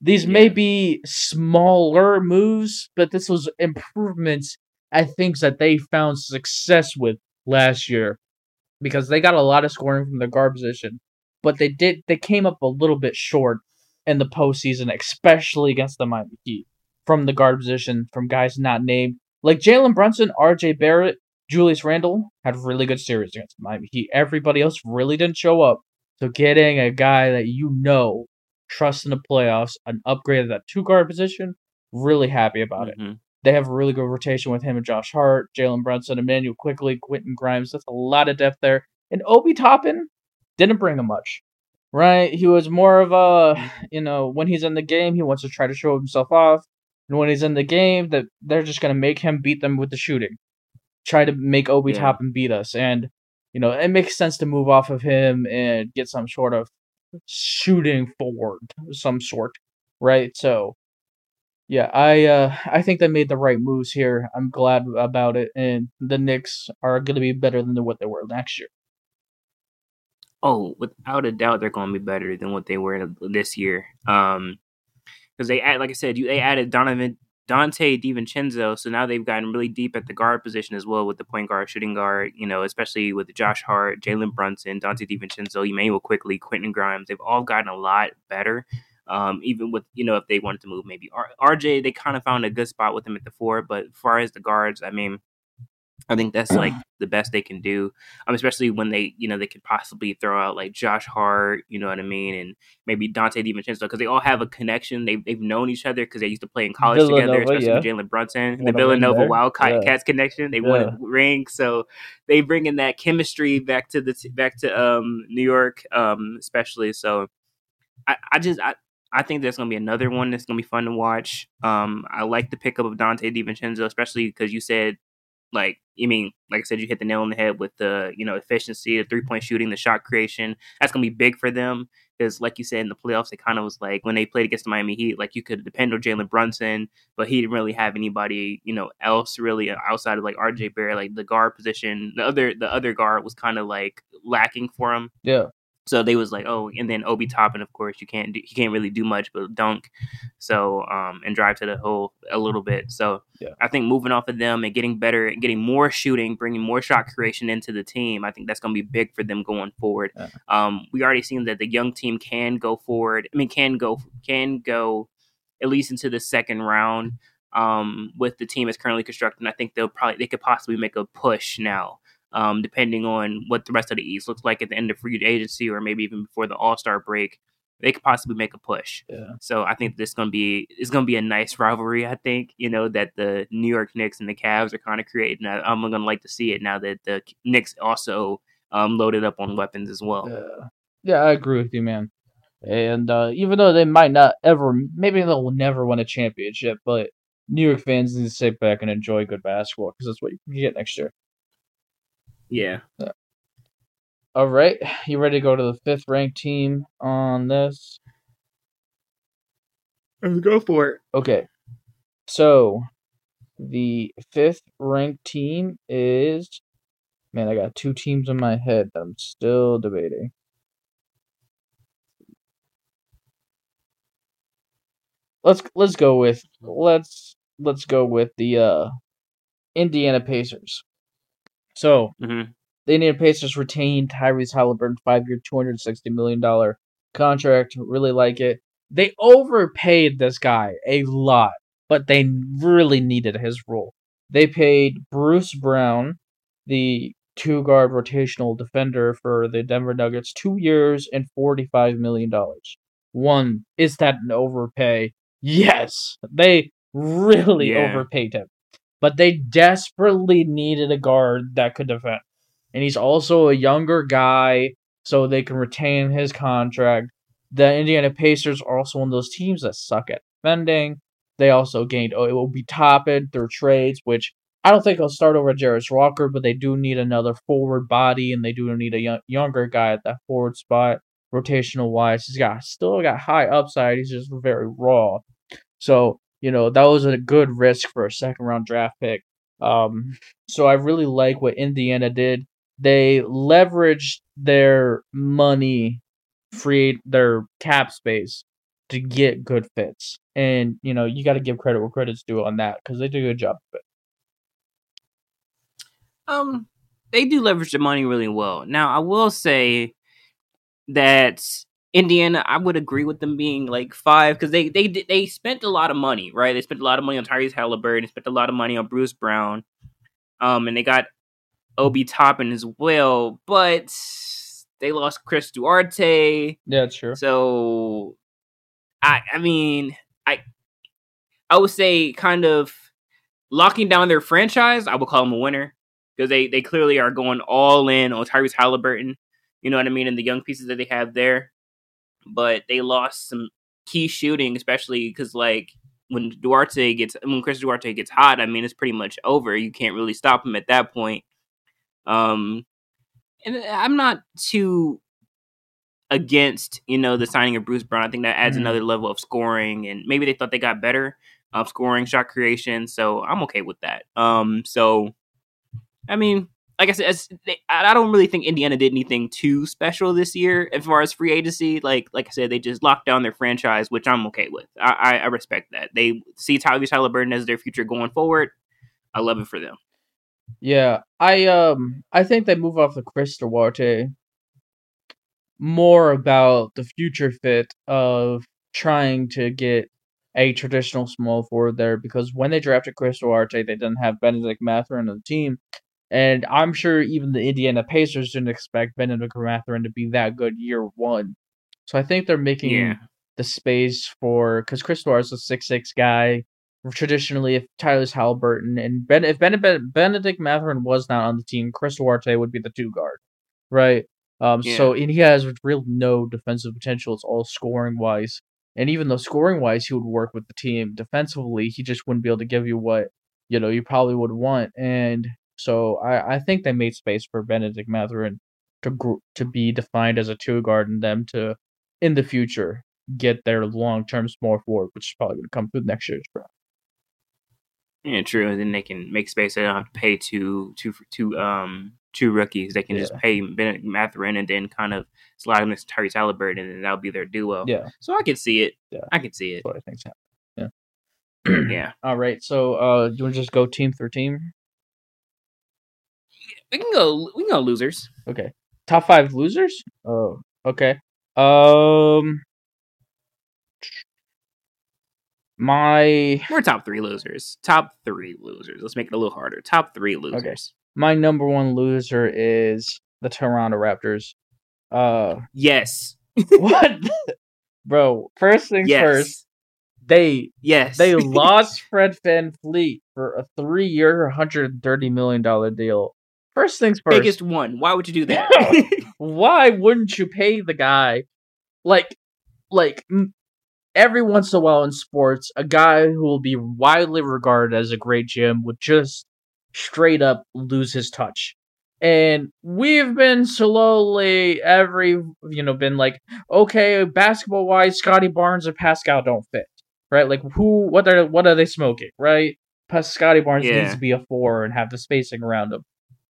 these may be smaller moves, but this was improvements at things that they found success with last year because they got a lot of scoring from the guard position, but they did they came up a little bit short in the postseason, especially against the Miami Heat from the guard position from guys not named like Jalen Brunson, R.J. Barrett. Julius Randle had really good series against Miami Heat. Everybody else really didn't show up. So getting a guy that you know trust in the playoffs, an upgrade at that two guard position, really happy about Mhm. it. They have a really good rotation with him and Josh Hart, Jalen Brunson, Immanuel Quickley, Quentin Grimes. That's a lot of depth there. And Obi Toppin didn't bring him much, right? He was more of a, you know, when he's in the game, he wants to try to show himself off. And when he's in the game, that they're just gonna make him beat them with the shooting. Try to make Obi Yeah. Toppin beat us. And, you know, it makes sense to move off of him and get some sort of shooting forward of some sort. Right? So yeah, I uh I think they made the right moves here. I'm glad about it, and the Knicks are going to be better than what they were last year. Oh, without a doubt, they're going to be better than what they were this year. Um, because they add, like I said, you they added Donovan Donte DiVincenzo, so now they've gotten really deep at the guard position as well with the point guard, shooting guard. You know, especially with Josh Hart, Jalen Brunson, Donte DiVincenzo, Immanuel Quickley, Quentin Grimes. They've all gotten a lot better. Um, even with you know if they wanted to move maybe R- RJ, they kind of found a good spot with him at the four. But as far as the guards, I mean, I think that's like the best they can do. Um, especially when they, you know, they could possibly throw out like Josh Hart, you know what I mean, and maybe Donte DiVincenzo because they all have a connection. They've they've known each other because they used to play in college together, especially with yeah. Jalen Brunson, Won the Villanova. Wildcats Yeah. connection. They won Yeah. a ring, so they bring in that chemistry back to the t- back to um New York, um especially. So I, I just I. I think there's gonna be another one that's gonna be fun to watch. Um, I like the pickup of Donte DiVincenzo, especially because you said like you mean like I said, you hit the nail on the head with the you know efficiency, the three point shooting, the shot creation. That's gonna be big for them because, like you said in the playoffs, it kind of was like when they played against the Miami Heat, like you could depend on Jalen Brunson, but he didn't really have anybody you know else really outside of like RJ Barrett, like the guard position. The other the other guard was kind of like lacking for him. Yeah, So they was like, oh, and then Obi Toppin, of course, you can't do, he can't really do much but dunk, so um, and drive to the hole a little bit. So Yeah. I think moving off of them and getting better and getting more shooting, bringing more shot creation into the team, I think that's going to be big for them going forward. Yeah. Um, we already seen that the young team can go forward. I mean, can go can go at least into the second round. Um, with the team is currently constructed, and I think they'll probably they could possibly make a push now um, depending on what the rest of the East looks like at the end of free agency or maybe even before the All Star break, they could possibly make a push. yeah, So I think this gonna be it's gonna be a nice rivalry. I think you know that the New York Knicks and the Cavs are kind of creating. I- I'm gonna like to see it now that the Knicks also um, loaded up on weapons as well. yeah. Yeah, I agree with you, man. And uh, even though they might not ever, maybe they'll never win a championship, but New York fans need to sit back and enjoy good basketball because that's what you can get next year. Yeah. All right, you ready to go to the fifth ranked team on this? Let's go for it. Okay. So the fifth ranked team is man, I got two teams in my head that I'm still debating. Let's let's go with let's let's go with the uh Indiana Pacers. So hmm the Indiana Pacers retained Tyrese Halliburton, five year, two hundred sixty million dollar contract. Really like it. They overpaid this guy a lot, but they really needed his role. They paid Bruce Brown, the two guard rotational defender for the Denver Nuggets, two years and forty five million dollars. One, is that an overpay? Yes, they really Yeah. overpaid him, but they desperately needed a guard that could defend and he's also a younger guy, so they can retain his contract. The Indiana Pacers are also one of those teams that suck at defending. They also gained oh, it will be Toppin through trades, which I don't think he'll start over Jarace Walker, but they do need another forward body, and they do need a young, younger guy at that forward spot, rotational wise. He's got still got high upside. He's just very raw. So you know that was a good risk for a second round draft pick. Um, so I really like what Indiana did. They leveraged their money, free their cap space to get good fits, and you know you got to give credit where credit's due on that because they did a good job of it. Um, they do leverage the money really well. Now, I will say that Indiana, I would agree with them being like five because they they they spent a lot of money, right? They spent a lot of money on Tyrese Halliburton. They spent a lot of money on Bruce Brown. Um, and they got Obi Toppin as well, but they lost Chris Duarte. Yeah, sure. So I I mean, I I would say kind of locking down their franchise, I would call them a winner because they they clearly are going all in on Tyrese Halliburton. You know what I mean, and the young pieces that they have there. But they lost some key shooting, especially because like when Duarte gets when Chris Duarte gets hot, I mean it's pretty much over. You can't really stop him at that point. Um, and I'm not too against you know the signing of Bruce Brown. I think that adds Mhm. another level of scoring, and maybe they thought they got better of scoring, shot creation. So I'm okay with that. Um, so I mean, like I said, as they, I don't really think Indiana did anything too special this year as far as free agency. Like like I said, they just locked down their franchise, which I'm okay with. I I, I respect that. They see Tyrese Halliburton as their future going forward. I love it for them. Yeah, I um I think they move off the Chris Duarte more about the future fit of trying to get a traditional small forward there because when they drafted Chris Duarte, they didn't have Bennedict Mathurin on the team. And I'm sure even the Indiana Pacers didn't expect Bennedict Mathurin to be that good year one. So I think they're making Yeah. the space for because Chris Duarte's a six six guy. Traditionally, if Tyler's Halliburton and ben, if Bennedict, Bennedict Mathurin was not on the team, Chris Duarte would be the two guard, right? Um, so and he has real no defensive potential. It's all scoring wise, and even though scoring wise he would work with the team, defensively he just wouldn't be able to give you what you know you probably would want. And so I, I think they made space for Bennedict Mathurin to gr- to be defined as a two guard and them to in the future get their long term small forward, which is probably going to come through next year's draft. Yeah, true. And then they can make space. They don't have to pay two, two, two, um, two rookies. They can just pay Bennett Mathurin and then kind of slide him to Tyrese Halliburton, and that'll be their duo. Yeah, So I can see it. Yeah. I can see it. that's what I think's happening. Yeah. Yeah, All right. So, uh, do you want to just go team for team? We can go. We can go losers. Okay. Top five losers. Oh, okay. Um, my We're top three losers. Top three losers. Let's make it a little harder. Top three losers. my number one loser is the Toronto Raptors. Uh, Yes. what, bro? First things Yes. first. They Yes. they lost Fred Van Fleet for a three-year, hundred thirty million dollar deal. First things first. biggest one. Why would you do that? why wouldn't you pay the guy like like every once in a while in sports a guy who will be widely regarded as a great gm would just straight up lose his touch and we've been slowly every you know been like okay basketball wise scottie barnes and pascal don't fit right like who what are what are they smoking right scottie barnes Yeah. needs to be a four and have the spacing around him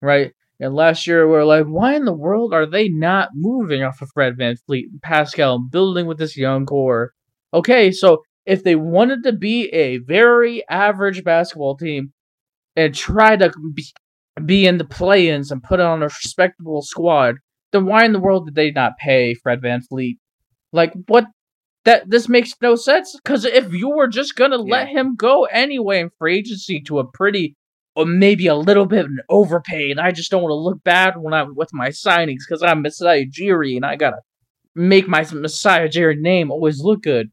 right and last year we are like, why in the world are they not moving off of Fred Van Fleet and Pascal and building with this young core? Okay, so if they wanted to be a very average basketball team and try to be, in the play-ins and put on a respectable squad, then why in the world did they not pay Fred VanVleet? Like what that this makes no sense because if you were just gonna let him go anyway in free agency to a pretty or maybe a little bit overpaid. I just don't want to look bad when I'm with my signings because I'm Masai Ujiri and I gotta make my Masai Ujiri name always look good.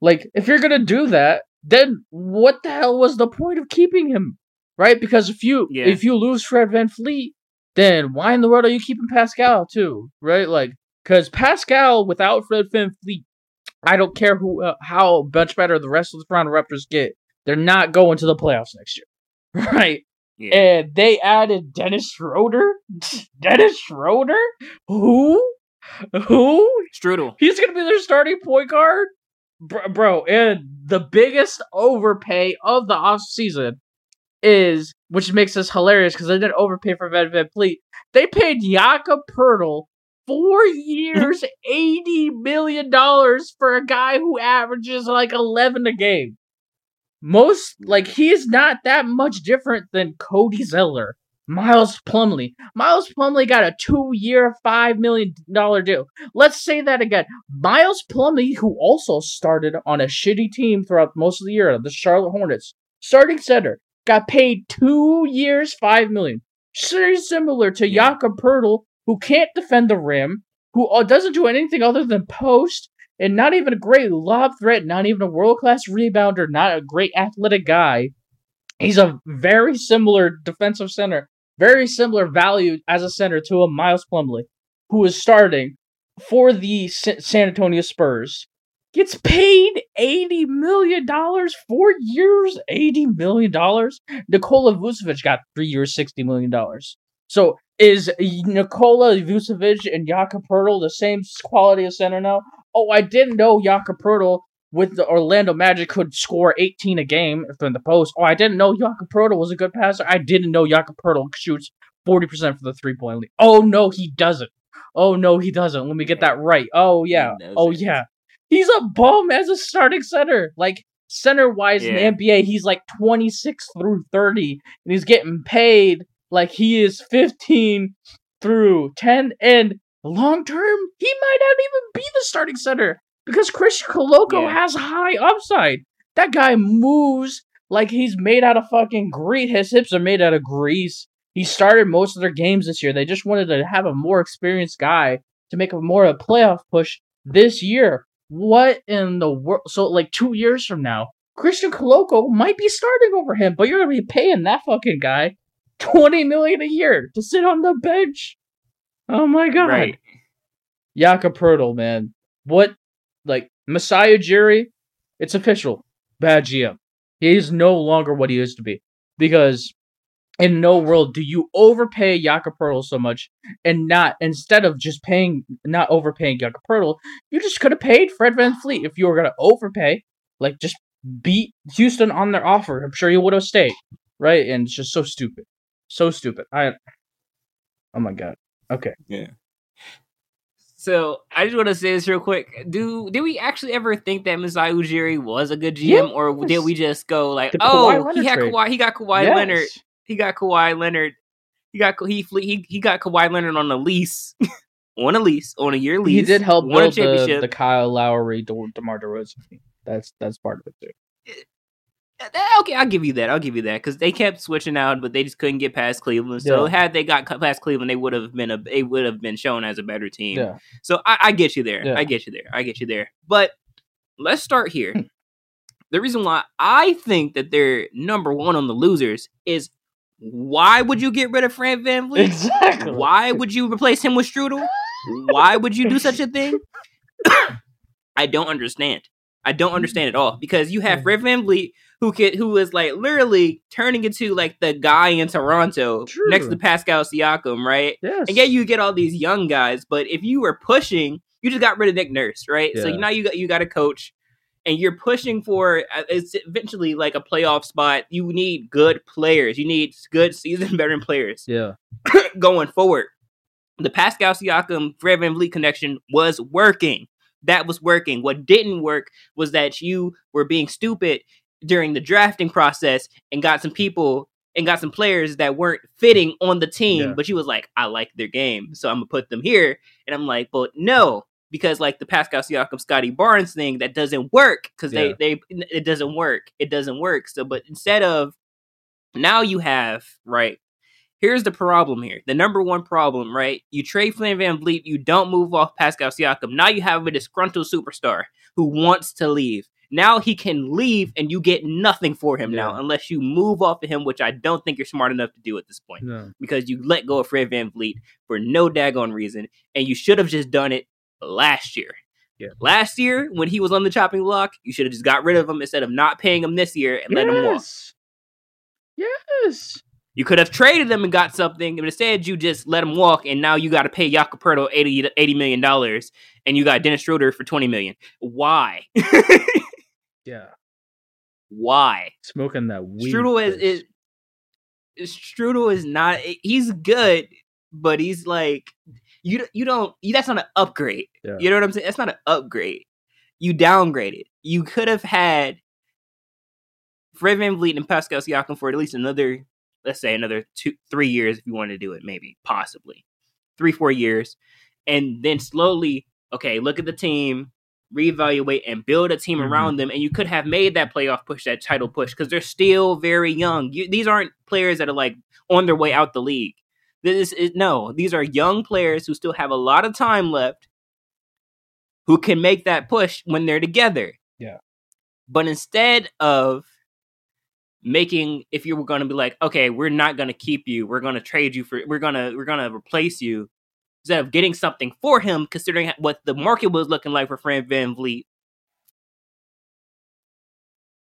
Like, if you're gonna do that, then what the hell was the point of keeping him? Right? Because if you Yeah. if you lose Fred VanVleet, then why in the world are you keeping Pascal too? Right? Like, because Pascal without Fred Van Fleet, I don't care who uh, how much better the rest of the Toronto Raptors get, they're not going to the playoffs next year. Right? yeah. And they added Dennis Schroeder. Dennis Schroeder? Who? Who? Strudel. He's gonna be their starting point guard, bro. bro and the biggest overpay of the off season is, which makes this hilarious because they didn't overpay for Van VanVleet. They paid Jakob Poeltl four years, eighty million dollars for a guy who averages like eleven a game. Most like he is not that much different than Cody Zeller. Miles Plumlee. Miles Plumlee got a two-year, five million dollar deal. Let's say that again. Miles Plumlee, who also started on a shitty team throughout most of the year, the Charlotte Hornets, starting center, got paid two years, five million. very similar to Yeah. Jakob Poeltl, who can't defend the rim, who uh, doesn't do anything other than post, and not even a great lob threat, not even a world class rebounder, not a great athletic guy. He's a very similar defensive center, very similar value as a center to a Miles Plumlee, who is starting for the Sa- San Antonio Spurs. Gets paid eighty million dollars, four years, eighty million dollars. Nikola Vucevic got three years, sixty million dollars. So is Nikola Vucevic and Jakob Poeltl the same quality of center now? Oh, I didn't know Jakob Poeltl with the Orlando Magic could score 18 a game from the post. Oh, I didn't know Jakob Poeltl was a good passer. I didn't know Jakob Poeltl shoots 40% for the three point league. Oh no, he doesn't. Oh no, he doesn't. Let me get that right. Oh yeah. Oh yeah. He's a bum as a starting center. Like center wise Yeah. in the NBA, he's like 26 through 30, and he's getting paid like he is 15 through 10. And long term, he might not even be the starting center because Christian Koloko Yeah. has high upside. That guy moves like he's made out of fucking grease. His hips are made out of grease. He started most of their games this year. They just wanted to have a more experienced guy to make a more of a playoff push this year. What in the world? So, like two years from now, Christian Koloko might be starting over him, but you're gonna be paying that fucking guy twenty million a year to sit on the bench. Oh my god, Right. Jakob Poeltl, man. What, like Masai Ujiri? It's official. Bad GM. He is no longer what he used to be because in no world do you overpay Jakob Poeltl so much and not instead of just paying not overpaying Jakob Poeltl, you just could have paid Fred Van Fleet if you were gonna overpay. Like just beat Houston on their offer. I'm sure he would have stayed. Right? And it's just so stupid. So stupid. I Oh my god. Okay. Yeah. So I just want to say this real quick. Do did we actually ever think that Masai Ujiri was a good GM, or did we just go like, The oh, Kawhi he had trade. Kawhi, he got Kawhi Yes. Leonard, he got Kawhi Leonard, he got he he he got Kawhi Leonard on a lease, on a lease, on a year lease. He did help won a build the, championship. the Kyle Lowry, De- DeMar DeRozan. team. That's that's part of it too. Uh, Okay, I'll give you that. I'll give you that because they kept switching out, but they just couldn't get past Cleveland. So Yeah. had they got past Cleveland, they would have been a they would have been shown as a better team. Yeah. So I, I get you there. Yeah. I get you there. I get you there. But let's start here. Hmm. the reason why I think that they're number one on the losers is why would you get rid of Fran VanVleet? Exactly. Why would you replace him with Strudel? Why would you do such a thing? I don't understand. I don't understand at all because you have Fred VanVleet who could, who is like literally turning into like the guy in Toronto True. next to Pascal Siakam, right? Yes. And yeah, you get all these young guys, but if you were pushing, you just got rid of Nick Nurse, right? So now you got you got a coach, and you're pushing for uh, it's eventually like a playoff spot. You need good players. You need good season veteran players Yeah. going forward. The Pascal Siakam Fred VanVleet connection was working. That was working. What didn't work was that you were being stupid during the drafting process and got some people and got some players that weren't fitting on the team, Yeah. but she was like, I like their game, so I'm gonna put them here. And I'm like, but no, because like the Pascal Siakam Scottie Barnes thing, that doesn't work because Yeah. they they it doesn't work. It doesn't work. So, but instead of now you have right. Here's the problem here. The number one problem, right? You trade Flynn VanVleet, you don't move off Pascal Siakam. Now you have a disgruntled superstar who wants to leave. Now he can leave and you get nothing for him now unless you move off of him, which I don't think you're smart enough to do at this point because you let go of Fred Van Vliet for no daggone reason, and you should have just done it last year. Yeah. Last year, when he was on the chopping block, you should have just got rid of him instead of not paying him this year and let him walk. Yes. Yes. You could have traded them and got something, but instead you just let him walk, and now you got to pay Jakob Pertl 80, $80 million, and you got Dennis Schroeder for twenty million. Why? Yeah. Why? Smoking that weed. Strudel is, is Strudel is not. Eh, he's good, but he's like you. You don't. That's not an upgrade. Yeah. You know what I'm saying? That's not an upgrade. You downgraded. You could have had Fred VanVleet and Pascal Siakam for at least another, let's say another two, three years if you wanted to do it, maybe, possibly, three, four years, and then slowly, okay, look at the team, reevaluate, and build a team Mhm. around them, and you could have made that playoff push, that title push, because they're still very young. You, these aren't players that are like on their way out the league. This is no. These are young players who still have a lot of time left, who can make that push when they're together. Yeah. But instead of making, if you were going to be like, okay, we're not going to keep you, we're going to trade you for, we're gonna we're gonna replace you, instead of getting something for him, considering what the market was looking like for Fran Van VanVleet.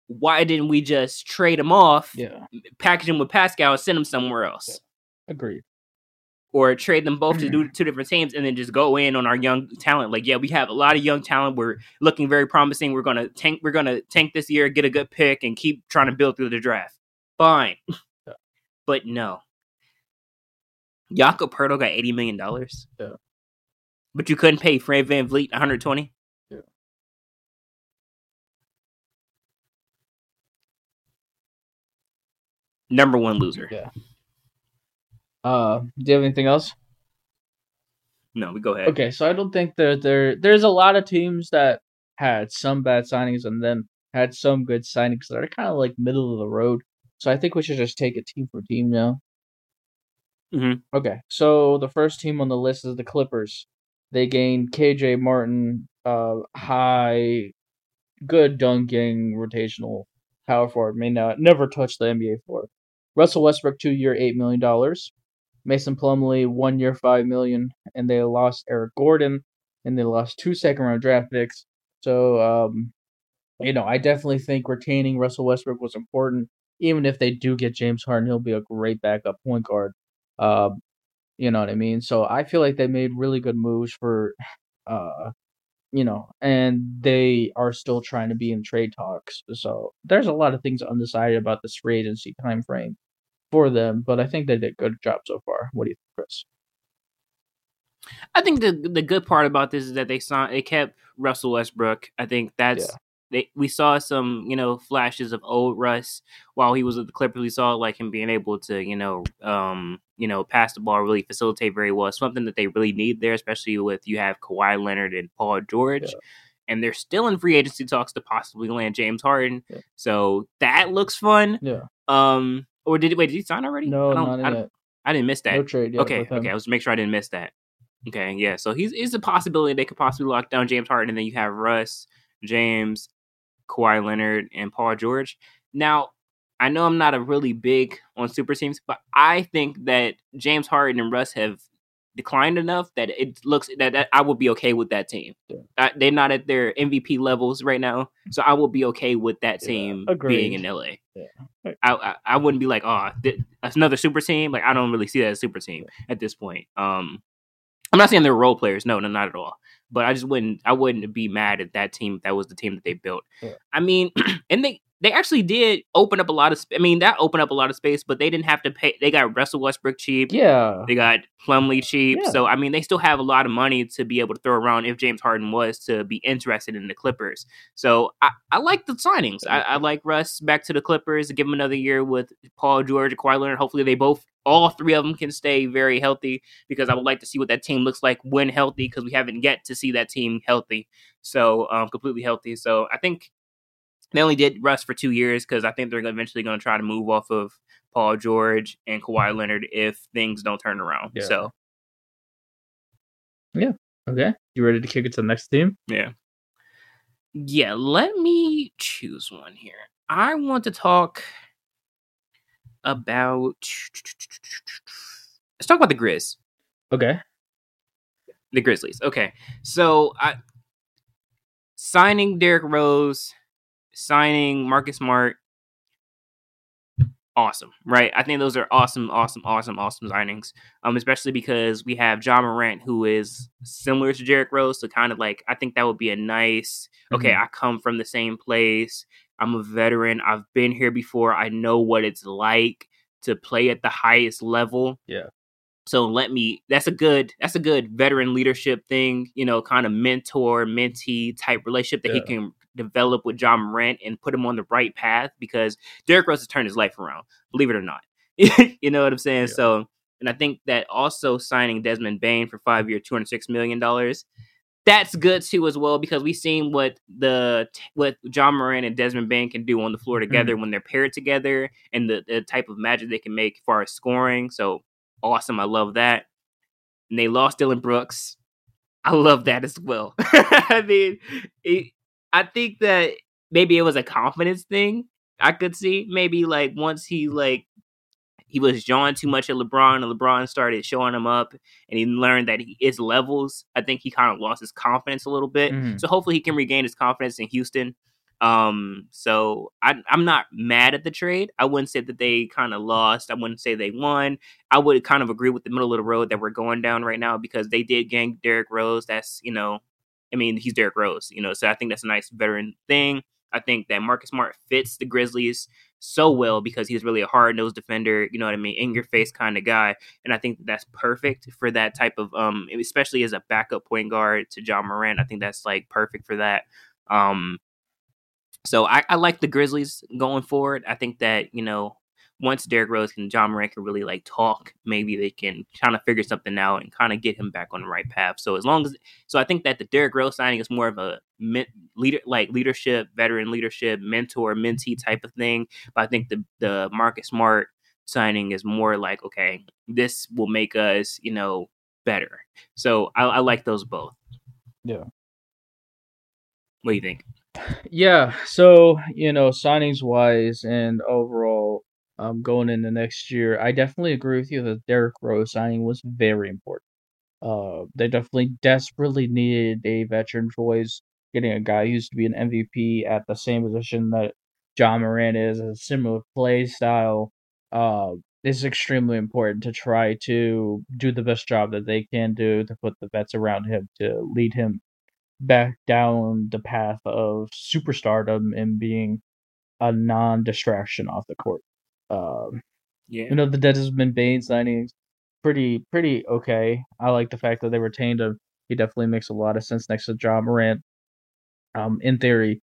Why didn't we just trade him off, Yeah, package him with Pascal, and send him somewhere else? agreed. or trade them both to do two different teams and then just go in on our young talent. Like, yeah, we have a lot of young talent. We're looking very promising. We're gonna tank. We're gonna tank this year, get a good pick, and keep trying to build through the draft. Fine, Yeah. but no. Jakob Poeltl got eighty million dollars. Yeah. but you couldn't pay Fred VanVleet one hundred twenty. Yeah. Number one loser. Yeah. Uh, do you have anything else? No, we go ahead. Okay, so I don't think that there there's a lot of teams that had some bad signings and then had some good signings that are kind of like middle of the road. So I think we should just take it team for team now. Mhm. Okay, so the first team on the list is the Clippers. They gained KJ Martin, uh, high, good dunking, rotational power forward. May not never touch the NBA floor. Russell Westbrook, two year, eight million dollars. Mason Plumlee, one year, five million, and they lost Eric Gordon, and they lost two second round draft picks. So, um, you know, I definitely think retaining Russell Westbrook was important. Even if they do get James Harden, he'll be a great backup point guard. Um, you know what I mean? So I feel like they made really good moves for, uh, you know, and they are still trying to be in trade talks. So there's a lot of things undecided about this free agency time frame for them, but I think they did a good job so far. What do you think, Chris? I think the the good part about this is that they saw they kept Russell Westbrook. I think that's Yeah. They we saw some you know flashes of old Russ while he was at the Clippers. We saw like him being able to you know um you know pass the ball, really facilitate very well. Something that they really need there, especially with you have Kawhi Leonard and Paul George. Yeah. And they're still in free agency talks to possibly land James Harden, Yeah. so that looks fun. Yeah. Um, or did wait? Did he sign already? No, I don't- not I, yet. I didn't miss that. No trade okay, okay. I was make sure I didn't miss that. Okay, yeah. So he's is a possibility they could possibly lock down James Harden, and then you have Russ, James, Kawhi Leonard, and Paul George. Now, I know I'm not a really big on super teams, but I think that James Harden and Russ have declined enough that it looks that, that I would be okay with that team. Yeah. I, they're not at their MVP levels right now, so I will be okay with that team agreed. being in LA. Yeah. I, I I wouldn't be like, oh, th- that's another super team. Like I don't really see that as a super team at this point. Um, I'm not saying they're role players. No, no, not at all. But I just wouldn't. I wouldn't be mad at that team if that was the team that they built. Yeah. I mean, and they they actually did open up a lot of. Sp- I mean, that opened up a lot of space, but they didn't have to pay. They got Russell Westbrook cheap. Yeah. They got Plumlee cheap. Yeah. So I mean, they still have a lot of money to be able to throw around if James Harden was to be interested in the Clippers. So I, I like the signings. I, I like Russ back to the Clippers. Give him another year with Paul George and Kawhi Leonard. Hopefully, they both, all three of them, can stay very healthy because I would like to see what that team looks like when healthy because we haven't yet to see that team healthy. So um, completely healthy. So I think they only did Russ for two years because I think they're eventually going to try to move off of Paul George and Kawhi mm-hmm. Leonard if things don't turn around. Yeah. So yeah. Okay. You ready to kick it to the next team? yeah, yeah. Let me choose one here. I want to talk about. Let's talk about the Grizz. Okay. the Grizzlies. Okay, so I signing Derrick Rose, signing Marcus Smart, awesome, right? I think those are awesome, awesome, awesome, awesome signings. Um, especially because we have Ja Morant, who is similar to Derrick Rose, so kind of like I think that would be a nice. Okay, I come from the same place. I'm a veteran. I've been here before. I know what it's like to play at the highest level. Yeah. So let me that's a good that's a good veteran leadership thing, you know, kind of mentor, mentee type relationship that he can develop with Ja Morant and put him on the right path because Derrick Rose has turned his life around, believe it or not. you know what I'm saying? Yeah. So and I think that also signing Desmond Bane for five year, two hundred six million dollars, that's good too as well because we've seen what the what Ja Morant and Desmond Bane can do on the floor mm. together when they're paired together and the, the type of magic they can make as far as scoring. So awesome. I love that. And they lost Dillon Brooks. I love that as well. I mean, it, I think that maybe it was a confidence thing. I could see maybe like once he like he was drawing too much at LeBron, and LeBron started showing him up, and he learned that he is levels. I think he kind of lost his confidence a little bit. Mhm. So hopefully he can regain his confidence in Houston. Um, so I, I'm not mad at the trade. I wouldn't say that they kind of lost. I wouldn't say they won. I would kind of agree with the middle of the road that we're going down right now because they did gain Derrick Rose. That's you know, I mean he's Derrick Rose, you know. So I think that's a nice veteran thing. I think that Marcus Smart fits the Grizzlies so well because he's really a hard nosed defender, you know what I mean, in your face kind of guy. And I think that's perfect for that type of um especially as a backup point guard to Ja Morant. I think that's like perfect for that. Um so I, I like the Grizzlies going forward. I think that, you know, once Derrick Rose and Ja Morant can really like talk, maybe they can kind of figure something out and kind of get him back on the right path. So as long as, so I think that the Derrick Rose signing is more of a men, leader, like leadership, veteran leadership, mentor, mentee type of thing. But I think the the Marcus Smart signing is more like, okay, this will make us, you know, better. So I, I like those both. Yeah. What do you think? Yeah, so you know, signings wise and overall, um, going into next year, I definitely agree with you that Derrick Rose signing was very important. Uh, they definitely desperately needed a veteran voice, getting a guy who used to be an MVP at the same position that Ja Morant is, a similar play style. Uh, is extremely important to try to do the best job that they can do to put the vets around him to lead him back down the path of superstardom and being a non-distraction off the court. Um, Yeah. you know, the Desmond Bane signings pretty pretty okay. I like the fact that they retained him. He definitely makes a lot of sense next to Ja Morant. Um, in theory,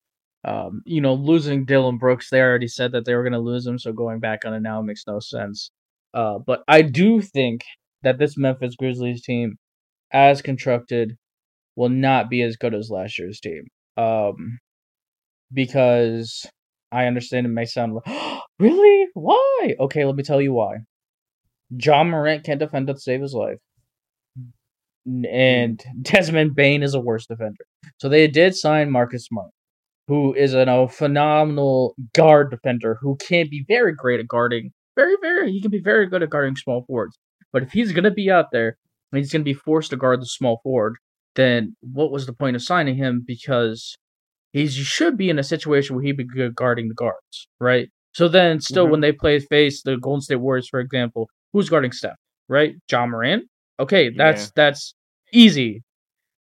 um, you know, losing Dillon Brooks, they already said that they were going to lose him, so going back on it now makes no sense. Uh, but I do think that this Memphis Grizzlies team, as constructed, will not be as good as last year's team. Um, because I understand it may sound like, really? Why? Okay, let me tell you why. Ja Morant can't defend to save his life. And Desmond Bane is a worse defender. So they did sign Marcus Smart, who is a a phenomenal guard defender who can be very great at guarding. Very, very, he can be very good at guarding small forwards. But if he's going to be out there and he's going to be forced to guard the small forward, then what was the point of signing him? Because he should be in a situation where he'd be good guarding the guards, right? So then, still, Mhm. when they play face the Golden State Warriors, for example, who's guarding Steph, right? Ja Morant. Okay, that's Yeah. that's easy.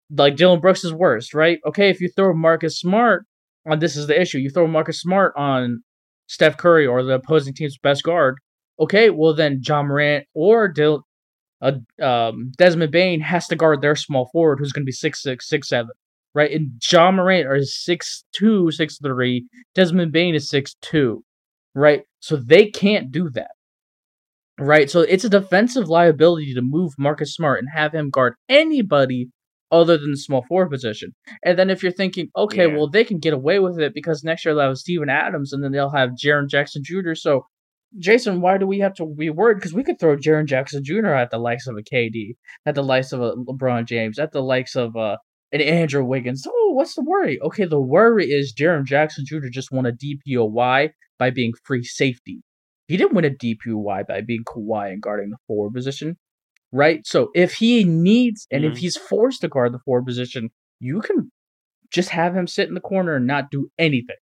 Like Dillon Brooks is worst, right? Okay, if you throw Marcus Smart on, this is the issue. You throw Marcus Smart on Steph Curry or the opposing team's best guard. Okay, well then Ja Morant or Dil- uh, um, Desmond Bane has to guard their small forward, who's going to be six six six seven, right? And Ja Morant is six two six three. Desmond Bane is six two, right? So they can't do that, right? So it's a defensive liability to move Marcus Smart and have him guard anybody other than the small forward position. And then if you're thinking, okay, Yeah. well they can get away with it because next year they'll have Steven Adams and then they'll have Jaren Jackson Jr. So Jason, why do we have to be worried? Because we could throw Jaren Jackson Jr. at the likes of a KD, at the likes of a LeBron James, at the likes of uh, an Andrew Wiggins. Oh, what's the worry? Okay, the worry is Jaren Jackson Jr. just won a DPOY by being free safety. He didn't win a DPOY by being Kawhi and guarding the forward position, right? So if he needs and if Mhm. he's forced to guard the forward position, you can just have him sit in the corner and not do anything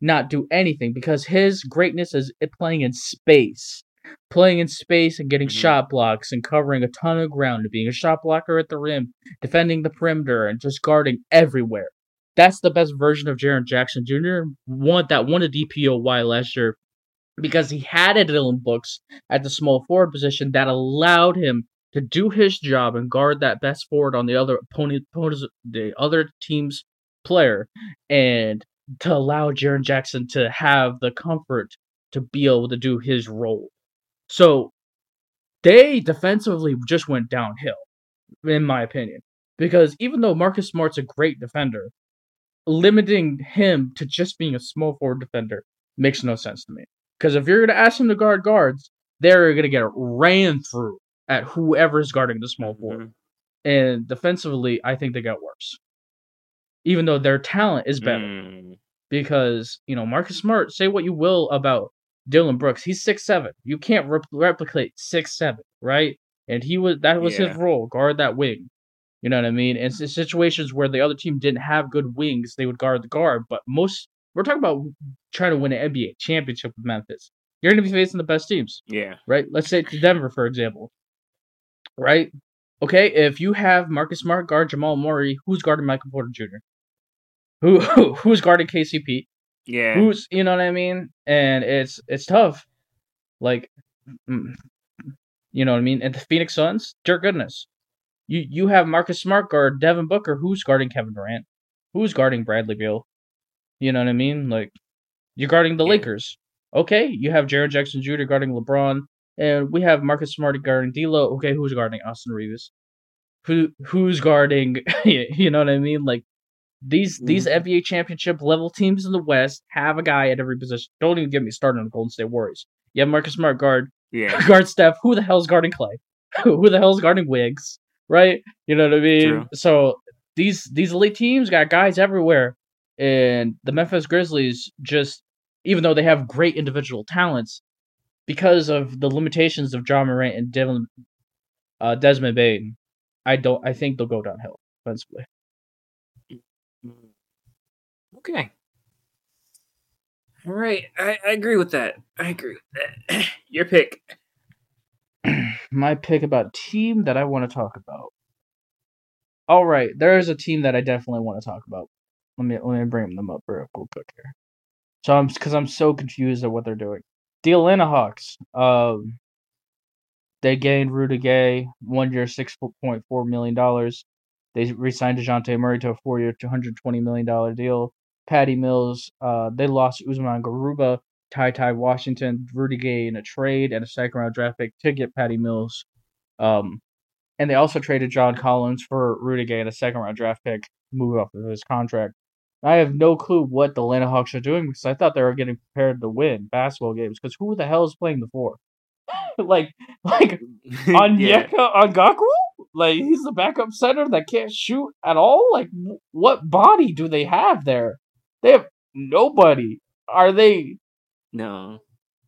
not do anything because his greatness is it playing in space. Playing in space and getting Mhm. shot blocks and covering a ton of ground and being a shot blocker at the rim, defending the perimeter and just guarding everywhere. That's the best version of Jaren Jackson Jr. One that won a DPOY last year because he had a Dillon Brooks at the small forward position that allowed him to do his job and guard that best forward on the other opponent, the other team's player, and to allow Jaren Jackson to have the comfort to be able to do his role. So they defensively just went downhill, in my opinion. Because even though Marcus Smart's a great defender, limiting him to just being a small forward defender makes no sense to me. Because if you're going to ask him to guard guards, they're going to get ran through at whoever's guarding the small forward. Mhm. And defensively, I think they got worse. Even though their talent is better. Mm, Because, you know, Marcus Smart, say what you will about Dillon Brooks. He's six seven. You can't rep- replicate six seven, right? And he was that was his role, guard that wing. You know what I mean? And in situations where the other team didn't have good wings, they would guard the guard. But most we're talking about trying to win an NBA championship with Memphis. You're going to be facing the best teams yeah. right? Let's say to Denver, for example, right? Okay, if you have Marcus Smart guard Jamal Murray, who's guarding Michael Porter Jr.? Who, who who's guarding KCP? Yeah. Who's you know what I mean? And it's it's tough, like, mm, you know what I mean. And the Phoenix Suns, dear goodness, you you have Marcus Smart guard Devin Booker, who's guarding Kevin Durant, who's guarding Bradley Beal. You know what I mean? Like, you're guarding the Yeah. Lakers. Okay, you have Jaren Jackson Jr. guarding LeBron, and we have Marcus Smart guarding D'Lo. Okay, who's guarding Austin Reaves? Who who's guarding? you know what I mean? Like these these mm. NBA championship level teams in the West have a guy at every position. Don't even get me started on the Golden State Warriors. You have Marcus Smart guard Yeah. guard Steph. Who the hell's guarding Klay? who the hell's guarding Wiggs? Right? You know what I mean? True. So these these elite teams got guys everywhere, and the Memphis Grizzlies just even though they have great individual talents, because of the limitations of Ja Morant and Devin, uh, Desmond Bane, I don't. I think they'll go downhill offensively. Okay. All right. I, I agree with that. I agree with that. Your pick. my pick about team that I want to talk about. All right, there is a team that I definitely want to talk about. Let me let me bring them up real quick here. So I'm because I'm so confused at what they're doing. The Atlanta Hawks. Um, they gained Rudy Gay, one year, six point four million dollars. They re-signed Dejounte Murray to a four-year, two hundred twenty million dollar deal. Patty Mills. Uh, they lost Usman Garuba, Ty Ty Washington, Rudy Gay in a trade and a second round draft pick to get Patty Mills. Um, and they also traded John Collins for Rudy Gay and a second round draft pick, move off of his contract. I have no clue what the Atlanta Hawks are doing because I thought they were getting prepared to win basketball games. Because who the hell is playing the four? like, like yeah. Onyeka Okongwu? Like he's the backup center that can't shoot at all. Like, what body do they have there? They have nobody. Are they? No.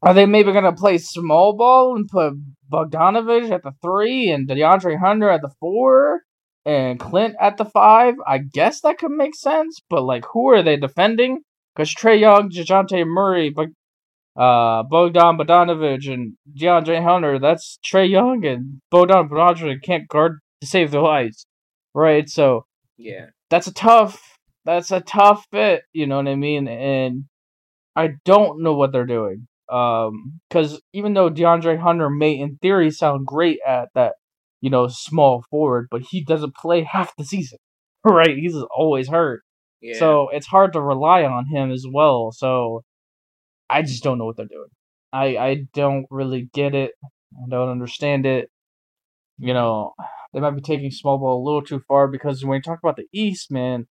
Are they maybe gonna play small ball and put Bogdanovich at the three and DeAndre Hunter at the four and Clint at the five? I guess that could make sense, but like, who are they defending? Because Trae Young, Dejounte Murray, but uh, Bogdan Bogdanovich and DeAndre Hunter, that's Trae Young and Bogdan Bogdanovich can't guard to save their lives, right? So Yeah. that's a tough that's a tough fit you know what i mean and i don't know what they're doing um because even though deandre hunter may in theory sound great at that you know small forward but he doesn't play half the season right? He's always hurt. Yeah. so it's hard to rely on him as well. So i just don't know what they're doing. I i don't really get it. I don't understand it. You know they might be taking small ball a little too far because when you talk about the east man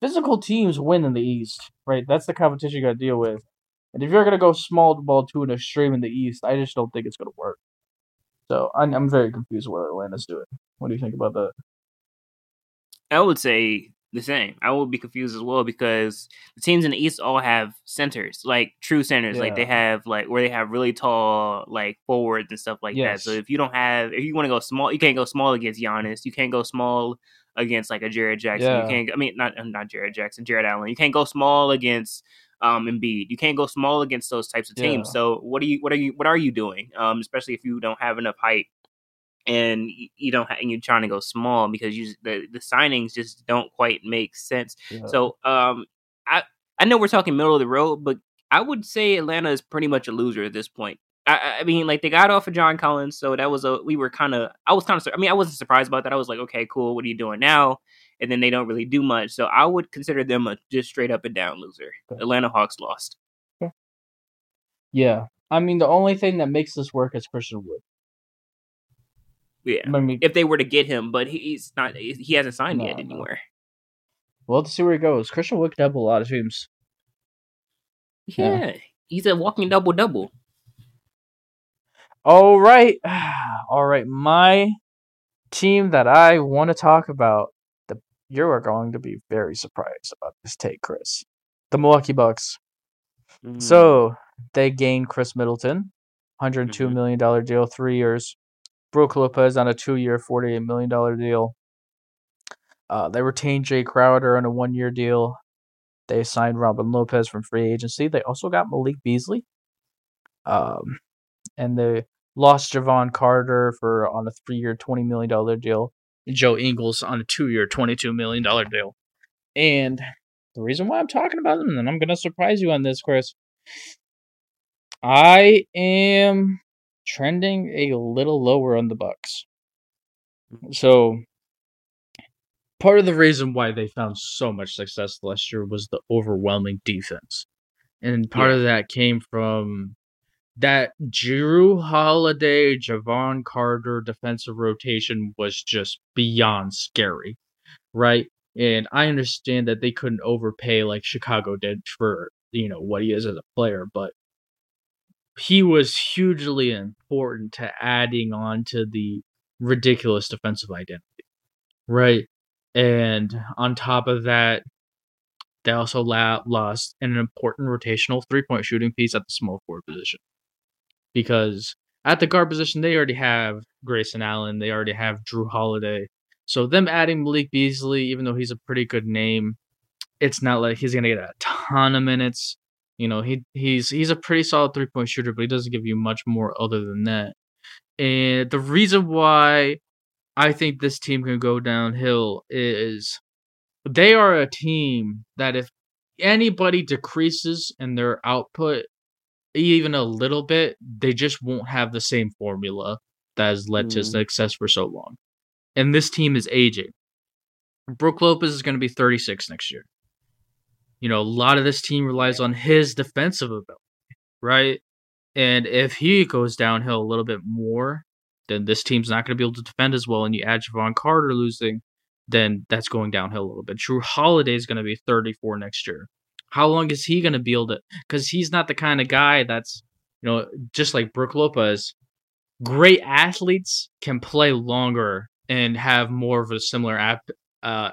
physical teams win in the East, right? That's the competition you got to deal with. And if you're gonna go small ball to an extreme in the East, I just don't think it's gonna work. So I'm I'm very confused what Atlanta's doing. What do you think about that? I would say the same. I would be confused as well because the teams in the East all have centers, like true centers. Like they have like where they have really tall like forwards and stuff like that. So if you don't have, if you want to go small, you can't go small against Giannis. You can't go small against like a Jaren Jackson. Yeah. You can't. I mean, not uh, not Jaren Jackson, Jarrett Allen. You can't go small against um Embiid. You can't go small against those types of teams. Yeah. So what are you what are you what are you doing? Um, especially if you don't have enough height and you don't ha- and you're trying to go small because you the, the signings just don't quite make sense. Yeah. So um I I know we're talking middle of the road, but I would say Atlanta is pretty much a loser at this point. I, I- mean, like they got off of John Collins, so that was a we were kind of I was kind of I mean I wasn't surprised about that. I was like, okay, cool. What are you doing now? And then they don't really do much, so I would consider them a just straight up and down loser. Atlanta Hawks lost. yeah, I mean the only thing that makes this work is Christian Wood. Yeah, I mean, if they were to get him, but he's not. He hasn't signed No, yet no. anywhere. well, let's see where he goes. Christian Wood could help a lot of teams. Yeah, Yeah. he's a walking double double. All right. All right. My team that I want to talk about, the you are going to be very surprised about this take, Chris. The Milwaukee Bucks. Mm. So they gained Chris Middleton, $102 Mhm. million dollar deal, three years. Brooke Lopez on a two year, $48 million deal. Uh, they retained Jay Crowder on a one year deal. They signed Robin Lopez from free agency. They also got Malik Beasley. Um, and they lost Jevon Carter for on a three year, $20 million deal. Joe Ingles on a two year, $22 million deal. And the reason why I'm talking about them, and I'm going to surprise you on this, Chris. I am trending a little lower on the Bucks. So part of the reason why they found so much success last year was the overwhelming defense. And part of that came from that Jrue Holiday, Jevon Carter defensive rotation was just beyond scary, right? And I understand that they couldn't overpay like Chicago did for, you know, what he is as a player, but he was hugely important to adding on to the ridiculous defensive identity, right? And on top of that, they also lost an important rotational three point shooting piece at the small forward position. Because at the guard position, they already have Grayson Allen, they already have Jrue Holiday. So, them adding Malik Beasley, even though he's a pretty good name, it's not like he's going to get a ton of minutes. You know, he he's he's a pretty solid three point shooter, but he doesn't give you much more other than that. And the reason why I think this team can go downhill is they are a team that if anybody decreases in their output even a little bit, they just won't have the same formula that has led to Mm. success for so long. And this team is aging. Brook Lopez is going to be 36 next year. You know, a lot of this team relies on his defensive ability, right? And if he goes downhill a little bit more, then this team's not going to be able to defend as well. And you add Jevon Carter losing, then that's going downhill a little bit. Jrue Holiday is going to be 34 next year. How long is he going to be able to? Because he's not the kind of guy that's, you know, just like Brook Lopez. Great athletes can play longer and have more of a similar app, uh,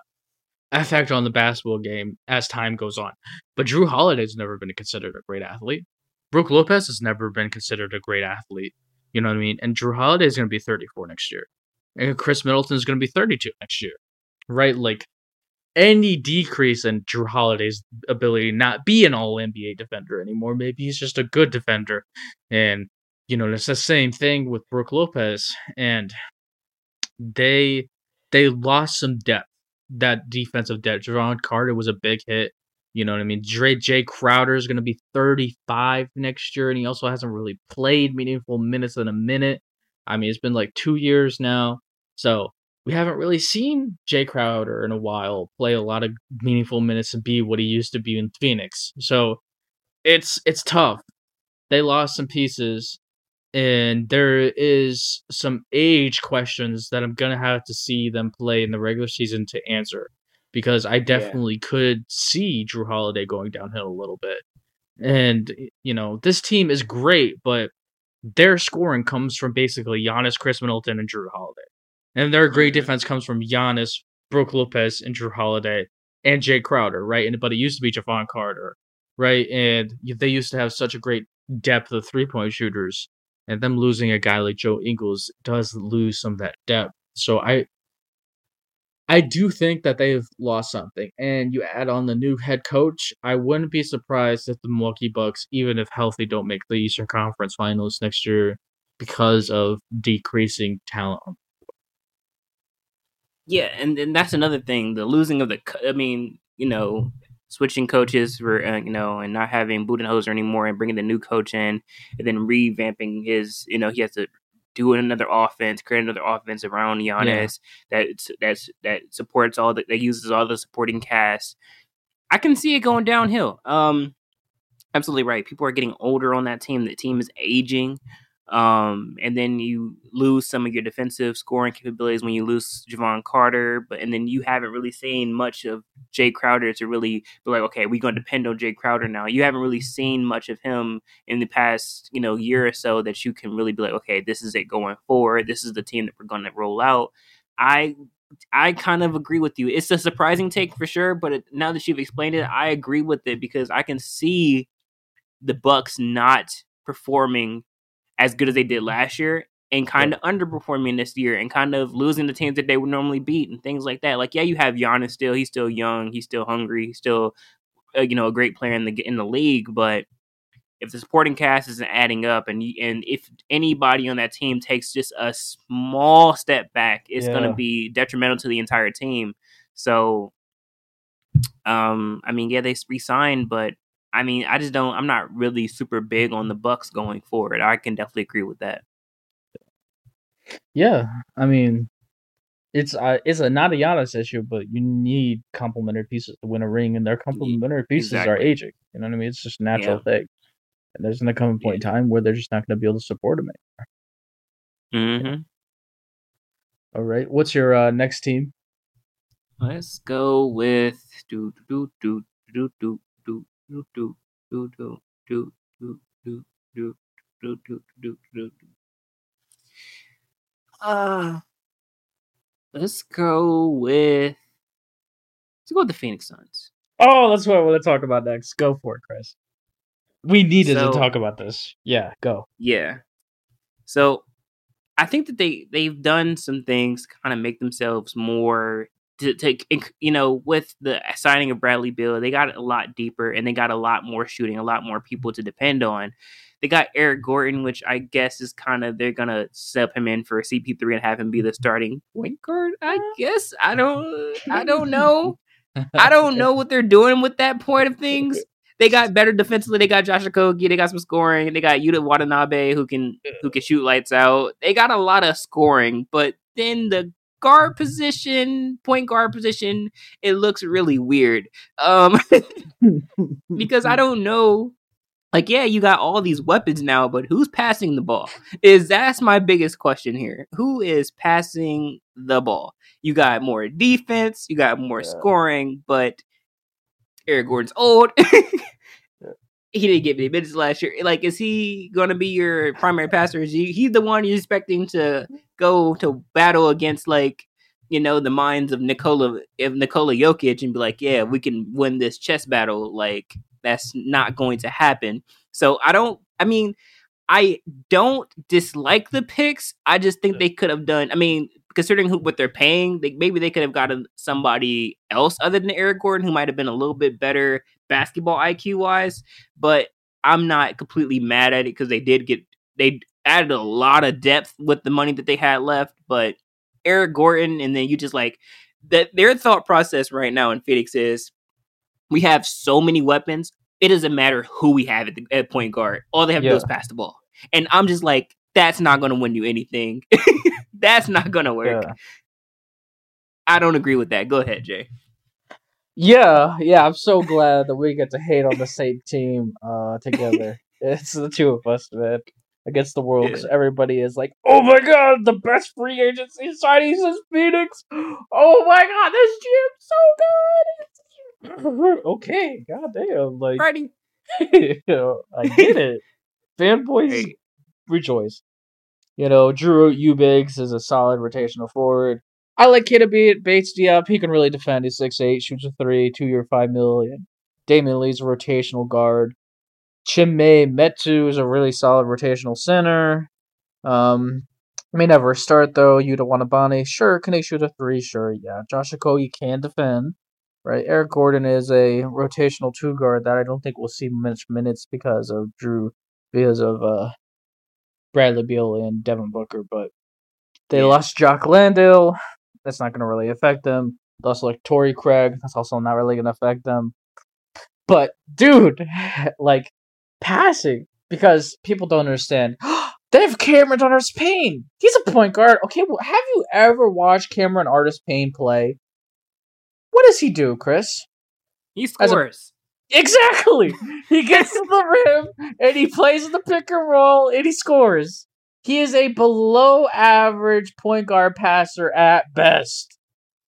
effect on the basketball game as time goes on. But Jrue Holiday's never been considered a great athlete. Brook Lopez has never been considered a great athlete. You know what I mean? And Jrue Holiday is going to be 34 next year. And Khris Middleton is going to be 32 next year. Right? Like any decrease in Jrue Holiday's ability to not be an all NBA defender anymore. Maybe he's just a good defender. And, you know, it's the same thing with Brook Lopez. And they they lost some depth. That defensive depth. Jevon Carter was a big hit. You know what I mean? Dre Jae Crowder is going to be 35 next year, and he also hasn't really played meaningful minutes in a minute. I mean, it's been like two years now. So we haven't really seen Jae Crowder in a while play a lot of meaningful minutes and be what he used to be in Phoenix. So it's it's tough. They lost some pieces, and there is some age questions that I'm gonna have to see them play in the regular season to answer. Because I definitely could see Jrue Holiday going downhill a little bit. And you know, this team is great, but their scoring comes from basically Giannis, Khris Middleton, and Jrue Holiday. And their great Mhm. defense comes from Giannis, Brook Lopez, and Jrue Holiday, and Jae Crowder, right? And but it used to be Jevon Carter, right? And they used to have such a great depth of three point shooters, and them losing a guy like Joe Ingles does lose some of that depth. So I, I do think that they've lost something. And you add on the new head coach, I wouldn't be surprised if the Milwaukee Bucks, even if healthy, don't make the Eastern Conference Finals next year because of decreasing talent. Yeah, and, then that's another thing. The losing of the, I mean, you know, switching coaches for, uh, you know, and not having Budenholzer anymore and bringing the new coach in and then revamping his, you know, he has to do another offense, create another offense around Giannis that that's that supports all the, that uses all the supporting cast. I can see it going downhill. Um, absolutely right. People are getting older on that team. The team is aging. Um, and then you lose some of your defensive scoring capabilities when you lose Jevon Carter, but and then you haven't really seen much of Jae Crowder to really be like, okay, we're gonna depend on Jae Crowder now. You haven't really seen much of him in the past, you know, year or so that you can really be like, okay, this is it going forward. This is the team that we're gonna roll out. I I kind of agree with you. It's a surprising take for sure, but it, now that you've explained it, I agree with it because I can see the Bucks not performing as good as they did last year and kind of underperforming this year and kind of losing the teams that they would normally beat and things like that. Like, yeah, you have Giannis still; he's still young, he's still hungry, he's still, uh, you know, a great player in the in the league. But if the supporting cast isn't adding up, and and if anybody on that team takes just a small step back, it's Yeah. going to be detrimental to the entire team. So, um, I mean, yeah, they re-signed, but I mean, I just don't. I'm not really super big on the Bucks going forward. I can definitely agree with that. Yeah, I mean, it's uh, it's a not a Giannis issue, but you need complementary pieces to win a ring, and their complementary pieces are aging. You know what I mean? It's just a natural thing. And there's gonna come a point in time where they're just not gonna be able to support him. Mm-hmm. All right, what's your uh, next team? Let's go with do do do do do do do do do do do do do do do do do do. Uh let's go with let's go with the Phoenix Suns. Oh, that's what I want to talk about next. Go for it, Chris. We needed So- to talk about this. Yeah, go. Yeah. So I think that they they've done some things to kind of make themselves more to, to you know with the signing of Bradley Beal, they got a lot deeper and they got a lot more shooting, a lot more people to depend on. They got Eric Gordon, which I guess is kind of they're gonna step him in for CP3 and have him be the starting point guard. I uh, guess I don't I don't know. I don't know what they're doing with that point of things. They got better defensively. They got Josh Okogie. They got some scoring. They got Yuta Watanabe who can who can shoot lights out. They got a lot of scoring, but then the guard position, point guard position, it looks really weird. Um, because I don't know. Like, yeah, you got all these weapons now, but who's passing the ball? Is that's my biggest question here. Who is passing the ball? You got more defense, you got more Yeah. scoring, but Eric Gordon's old. he didn't get many minutes last year. Like, is he going to be your primary passer? Is he he's the one you're expecting to go to battle against, like, you know, the minds of Nikola, of Nikola Jokic, and be like, yeah, we can win this chess battle. Like, that's not going to happen. So I don't. I mean, I don't dislike the picks. I just think they could have done. I mean, considering who what they're paying, they, maybe they could have gotten somebody else other than Eric Gordon who might have been a little bit better basketball IQ wise. But I'm not completely mad at it because they did get they added a lot of depth with the money that they had left. But Eric Gordon, and then you just like that. Their thought process right now in Phoenix is we have so many weapons. It doesn't matter who we have at, the, at point guard. All they have to do is pass the ball. And I'm just like, that's not going to win you anything. that's not going to work. Yeah. I don't agree with that. Go ahead, Jay. Yeah, yeah, I'm so glad that we get to hate on the same team uh together. it's the two of us, man, against the world. 'cause everybody is like, "Oh my god, the best free agency signings is Phoenix! Oh my god, this GM's so good!" okay, goddamn, like you know, I get it. Fanboys Hey, rejoice. You know, Drew Eubanks is a solid rotational forward. I like Keita Beat Bates Diop. He can really defend. He's 6'8, shoots a three, two year five million. Damian Lee's a rotational guard. Chimezie Metu is a really solid rotational center. Um may never start though. Yuta Watanabe, sure, can he shoot a three? Sure, yeah. Josh Okogie can defend. Right. Eric Gordon is a rotational two guard that I don't think will see much minutes because of Drew because of uh Bradley Beal and Devin Booker, but they Yeah. lost Jock Landale. That's not going to really affect them. They also like Torrey Craig. That's also not really going to affect them. But dude, like passing because people don't understand. they have Cameron Artis Payne. He's a point guard. Okay, well, have you ever watched Cameron Artis Payne play? What does he do, Chris? he scores. Exactly. He gets to the rim and he plays the pick and roll and he scores. He is a below average point guard passer at best.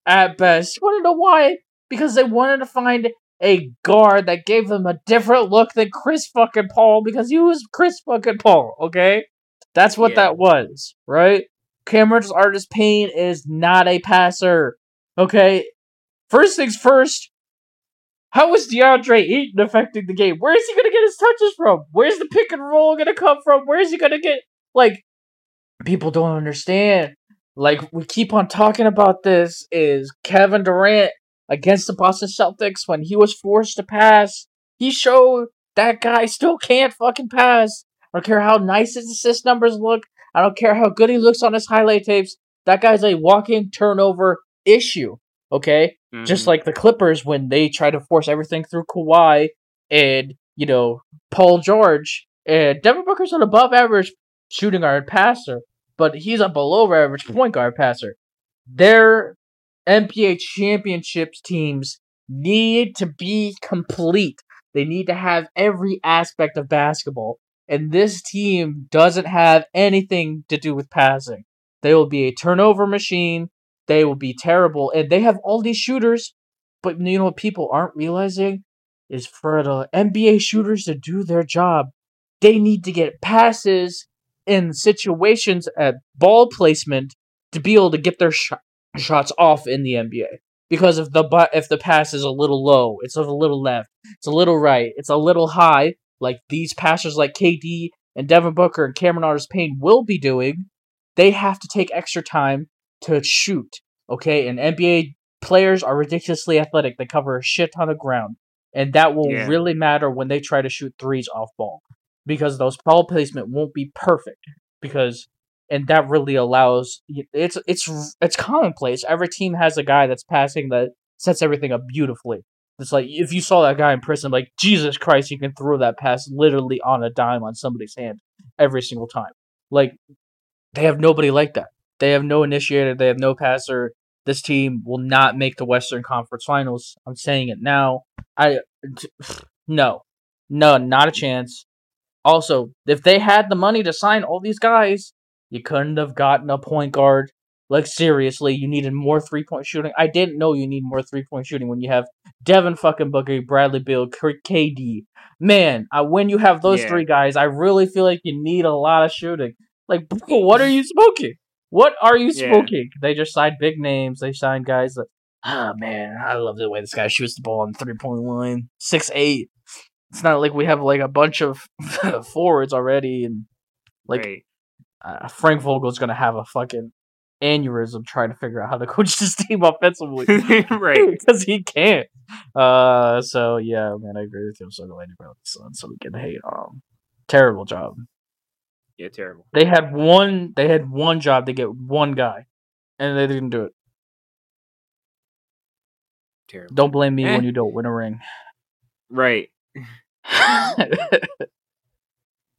At best. You want to know why? Because they wanted to find a guard that gave them a different look than Chris fucking Paul because he was Chris fucking Paul, okay? That's what Yeah. that was, right? Cameron's Artist Payne is not a passer, okay? First things first, how is DeAndre Ayton affecting the game? Where is he gonna get his touches from? Where's the pick and roll gonna come from? Where is he gonna get like people don't understand. Like we keep on talking about this is Kevin Durant against the Boston Celtics when he was forced to pass. He showed that guy still can't fucking pass. I don't care how nice his assist numbers look. I don't care how good he looks on his highlight tapes. That guy's a walking turnover issue. Okay? Just Mhm. like the Clippers when they try to force everything through Kawhi and, you know, Paul George. And Devin Booker's an above average shooting guard passer, but he's a below average point guard passer. Their NBA championships teams need to be complete. They need to have every aspect of basketball. And this team doesn't have anything to do with passing. They will be a turnover machine. They will be terrible. And they have all these shooters. But you know what people aren't realizing? Is for the NBA shooters to do their job, they need to get passes in situations at ball placement to be able to get their sh- shots off in the NBA. Because if the bu- if the pass is a little low, it's a little left, it's a little right, it's a little high, like these passers like KD and Devin Booker and Cameron Artis Payne will be doing, they have to take extra time to shoot. Okay, and NBA players are ridiculously athletic. They cover a shit ton of ground, and that will Yeah. really matter when they try to shoot threes off ball because those ball placement won't be perfect because and that really allows it's it's it's commonplace every team has a guy that's passing that sets everything up beautifully it's like if you saw that guy in prison like jesus christ you can throw that pass literally on a dime on somebody's hand every single time like they have nobody like that they have no initiator they have no passer this team will not make the western conference finals i'm saying it now i no no not a chance also, if they had the money to sign all these guys, you couldn't have gotten a point guard. Like seriously, you needed more three point shooting. I didn't know you need more three point shooting when you have Devin fucking Booker, Bradley Beal, K- KD. Man, I, when you have those Yeah. three guys, I really feel like you need a lot of shooting. Like, what are you smoking? What are you Yeah. smoking? They just signed big names. They signed guys that, oh man, I love the way this guy shoots the ball on the three point line. Six eight. It's not like we have like a bunch of forwards already, and like right. uh, Frank Vogel's gonna have a fucking aneurysm trying to figure out how to coach this team offensively right. because he can't. Uh, so yeah, man, I agree with you. I'm so glad you brought this on, so we can hate on him. Terrible job. Yeah, terrible. They had one. They had one job to get one guy, and they didn't do it. Terrible. Don't blame me Eh. when you don't win a ring. Right.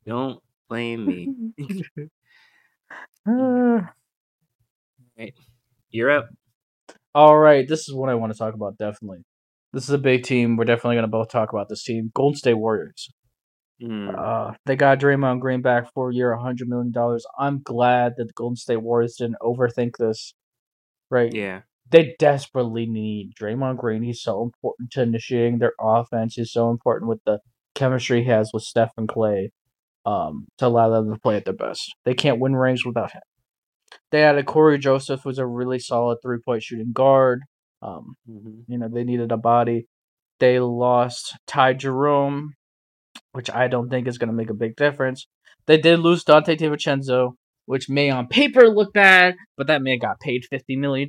Don't blame me. Uh, You're up. All right, this is what I want to talk about. Definitely, this is a big team. We're definitely gonna both talk about this team. Golden State Warriors. Mm. Uh, they got Draymond Green back for a year, hundred million dollars. I'm glad that the Golden State Warriors didn't overthink this. Right? yeah. They desperately need Draymond Green. He's so important to initiating their offense. He's so important with the chemistry he has with Steph and Klay. Um, to allow them to play at their best. They can't win rings without him. They added Cory Joseph, who's a really solid three point shooting guard. Um, hmm you know, they needed a body. They lost Ty Jerome, which I don't think is going to make a big difference. They did lose Donte DiVincenzo, which may on paper look bad, but that man got paid $50 million,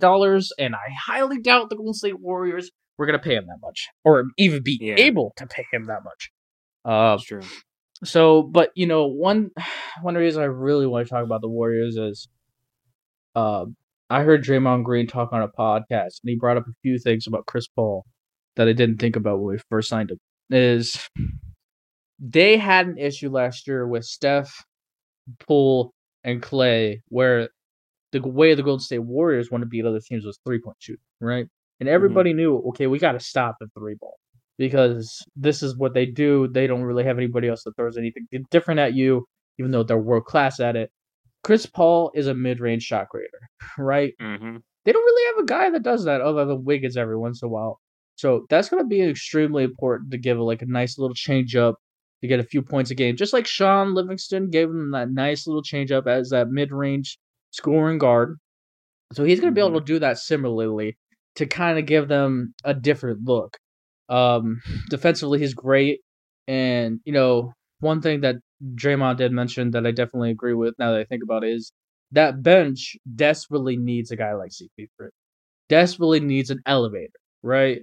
and I highly doubt the Golden State Warriors were going to pay him that much, or even be Yeah. able to pay him that much. Uh, That's true. so, but you know, one one reason I really want to talk about the Warriors is, uh, I heard Draymond Green talk on a podcast, and he brought up a few things about Chris Paul that I didn't think about when we first signed him. Is they had an issue last year with Steph, Poole, and Klay, where the way the Golden State Warriors want to beat other teams was three point shooting, right? And everybody knew, okay, we got to stop the three ball because this is what they do. They don't really have anybody else that throws anything different at you, even though they're world class at it. Chris Paul is a mid-range shot creator, right? Mm-hmm. They don't really have a guy that does that other than Wiggins every once in a while. So that's going to be extremely important to give like a nice little change up to get a few points a game. Just like Shaun Livingston gave him that nice little change up as that mid-range scoring guard. So he's going to be able to do that similarly to kind of give them a different look. Um, defensively, he's great. And, you know, one thing that Draymond did mention that I definitely agree with now that I think about it is that bench desperately needs a guy like CP3. Desperately needs an elevator, right?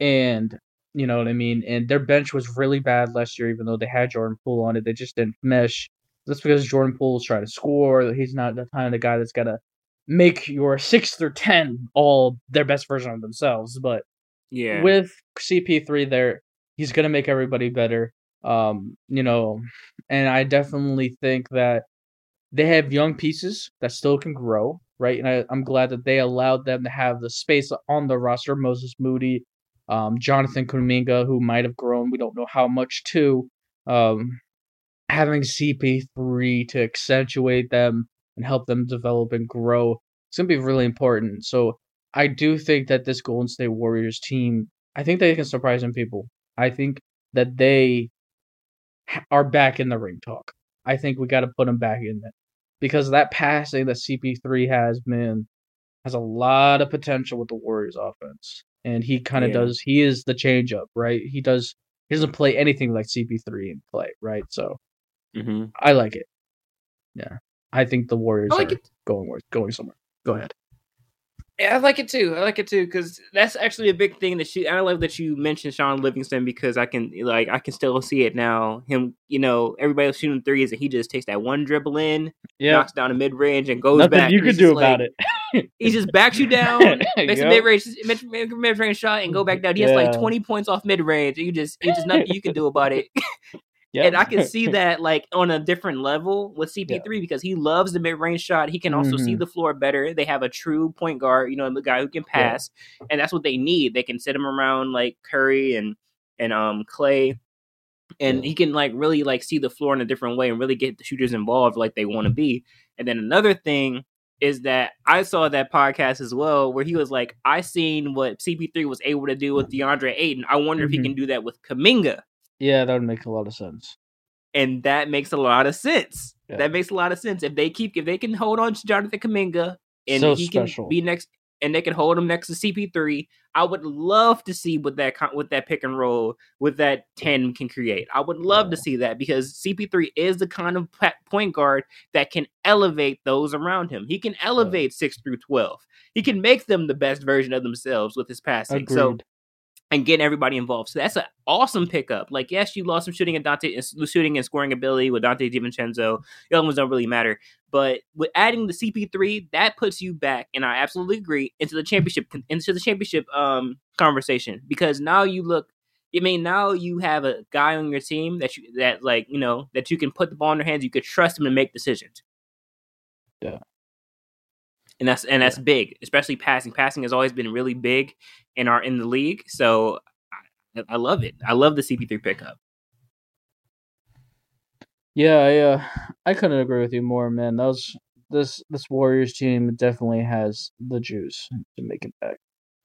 And you know what I mean? And their bench was really bad last year, even though they had Jordan Poole on it. They just didn't mesh. That's because Jordan Poole's trying to score. He's not the kind of guy that's gonna make your six through ten all their best version of themselves. But Yeah. with CP3 there, he's gonna make everybody better. Um, you know, and I definitely think that they have young pieces that still can grow, right? And I, I'm glad that they allowed them to have the space on the roster. Moses Moody, um, Jonathan Kuminga, who might have grown, we don't know how much too. Um, having CP3 to accentuate them and help them develop and grow, it's gonna be really important. So I do think that this Golden State Warriors team, I think they can surprise some people. I think that they are back in the ring talk. I think we got to put them back in it because that passing that CP3 has, man, has a lot of potential with the Warriors offense. And he kind of Yeah. does. He is the change up, right? He does. He doesn't play anything like CP3 in play, right? So mm-hmm. I like it. Yeah, I think the Warriors I like are it. going going somewhere. Go ahead. Yeah, I like it too. I like it too because that's actually a big thing that you. I love that you mentioned Shaun Livingston because I can like I can still see it now. Him, you know, everybody was shooting threes and he just takes that one dribble in, Yeah, knocks down a mid range, and goes nothing back. you could do about like- it. He just backs you down, makes a mid range mid, mid range shot, and go back down. He has like twenty points off mid range. You just, it's just nothing you can do about it. Yep. And I can see that like on a different level with CP3 because he loves the mid range shot. He can also see Mhm. the floor better. They have a true point guard, you know, the guy who can Yeah. pass, and that's what they need. They can sit him around like Curry and and um Klay, and he can like really like see the floor in a different way and really get the shooters involved like they want to be. And then another thing is that I saw that podcast as well where he was like, I seen what CP3 was able to do with DeAndre Ayton. I wonder if he Mhm. can do that with Kuminga yeah, that would make a lot of sense. and that makes a lot of sense. Yeah. That makes a lot of sense. If they keep, if they can hold on to Jonathan Kuminga and So he special. can be next, and they can hold him next to CP3, I would love to see what that what that pick and roll with that ten can create. I would love to see that because CP3 is the kind of point guard that can elevate those around him. He can elevate six through twelve. He can make them the best version of themselves with his passing. Agreed. So and getting everybody involved. So that's an awesome pickup. Like, yes, you lost some shooting and Donte, uh, shooting and scoring ability with Donte DiVincenzo. The other ones don't really matter. But with adding the CP3, that puts you back, and I absolutely agree into the championship into the championship um conversation because now you look. I mean, now you have a guy on your team that you that like you know that you can put the ball in their hands. You could trust him to make decisions. Yeah. And that's and that's big, especially passing. Passing has always been really big in our in the league. So I, I love it. I love the CP3 pickup. Yeah, I uh, I couldn't agree with you more, man. That was this this Warriors team definitely has the juice to make it back.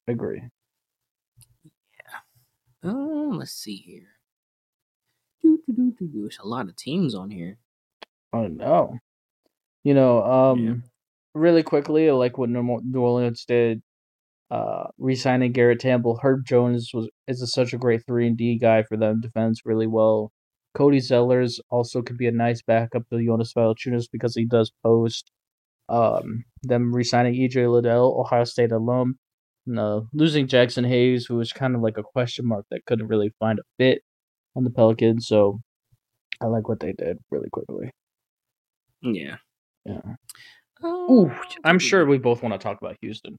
Agree. Yeah. Oh, let's see here. Doo, doo, doo, doo, doo. There's a lot of teams on here. Oh no. You know, um, Yeah. Really quickly, like what New Orleans did, uh, re-signing Garrett Temple. Herb Jones was is a, such a great three and D guy for them. Defends really well. Cody Zellers also could be a nice backup to Jonas Valanciunas because he does post. Um, them re-signing EJ Liddell, Ohio State alum. No, losing Jaxson Hayes, who was kind of like a question mark that couldn't really find a fit on the Pelicans. So I like what they did really quickly. Yeah. Yeah. Oh, Ooh, I'm sure we both want to talk about Houston.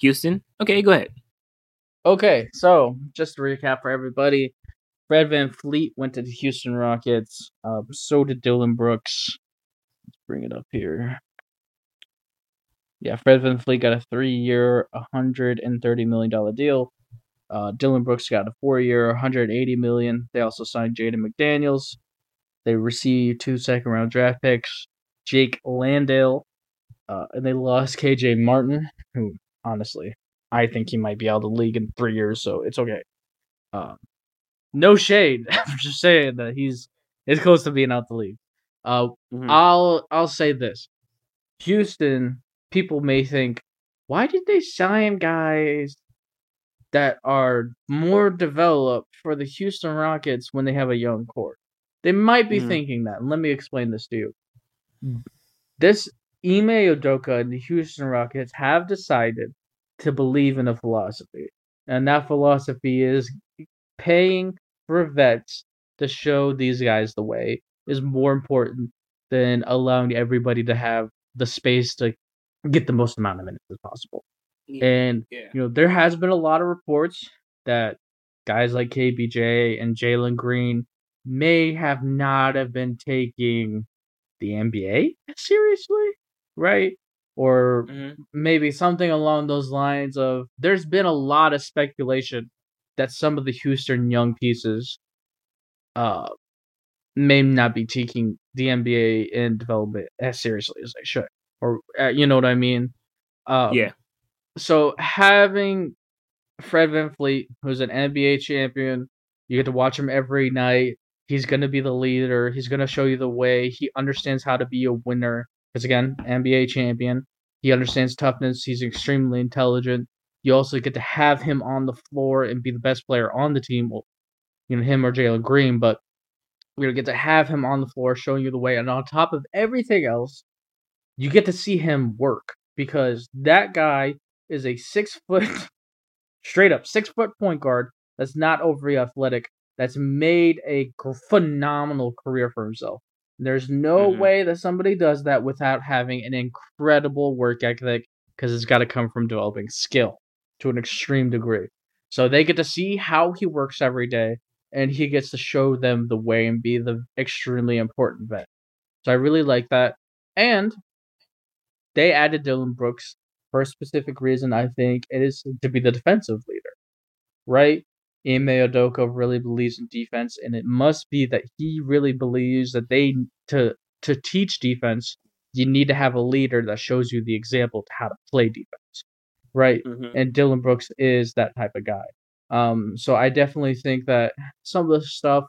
Houston. Okay, go ahead. Okay, so just to recap for everybody, Fred VanVleet went to the Houston Rockets. Uh, so did Dillon Brooks. Let's bring it up here. Yeah, Fred VanVleet got a three-year, $130 million deal. Uh, Dillon Brooks got a four-year, 180 million. They also signed Jaden McDaniels. They received two second-round draft picks. Jake Landale, uh, and they lost KJ Martin, who honestly I think he might be out of the league in three years, so it's okay. Um, no shade. I'm just saying that he's is close to being out the league. Uh, Mhm. I'll I'll say this: Houston people may think, why did they sign guys that are more developed for the Houston Rockets when they have a young core? They might be Mhm. thinking that. And let me explain this to you. This Ime Udoka and the Houston Rockets have decided to believe in a philosophy. And that philosophy is paying for vets to show these guys the way is more important than allowing everybody to have the space to get the most amount of minutes as possible. Yeah. And yeah. you know, there has been a lot of reports that guys like KBJ and Jalen Green may have not have been taking the NBA seriously, right? Or Mhm. maybe something along those lines of there's been a lot of speculation that some of the Houston young pieces uh may not be taking the NBA in development as seriously as they should. Or uh, you know what I mean? Um, yeah. so having Fred VanVleet, who's an NBA champion, you get to watch him every night. He's gonna be the leader. He's gonna show you the way. He understands how to be a winner. Because again, NBA champion. He understands toughness. He's extremely intelligent. You also get to have him on the floor and be the best player on the team. Well, you know him or Jalen Green, but gonna get to have him on the floor, showing you the way. And on top of everything else, you get to see him work because that guy is a six foot, straight up six foot point guard that's not overly athletic. That's made a phenomenal career for himself. There's no Mhm. way that somebody does that without having an incredible work ethic because it's got to come from developing skill to an extreme degree. So they get to see how he works every day, and he gets to show them the way and be the extremely important vet. So I really like that. And they added Dillon Brooks for a specific reason. I think it is to be the defensive leader, right? Ime really believes in defense, and it must be that he really believes that they to to teach defense, you need to have a leader that shows you the example to how to play defense, right? Mhm. and Dillon Brooks is that type of guy. Um, so I definitely think that some of the stuff,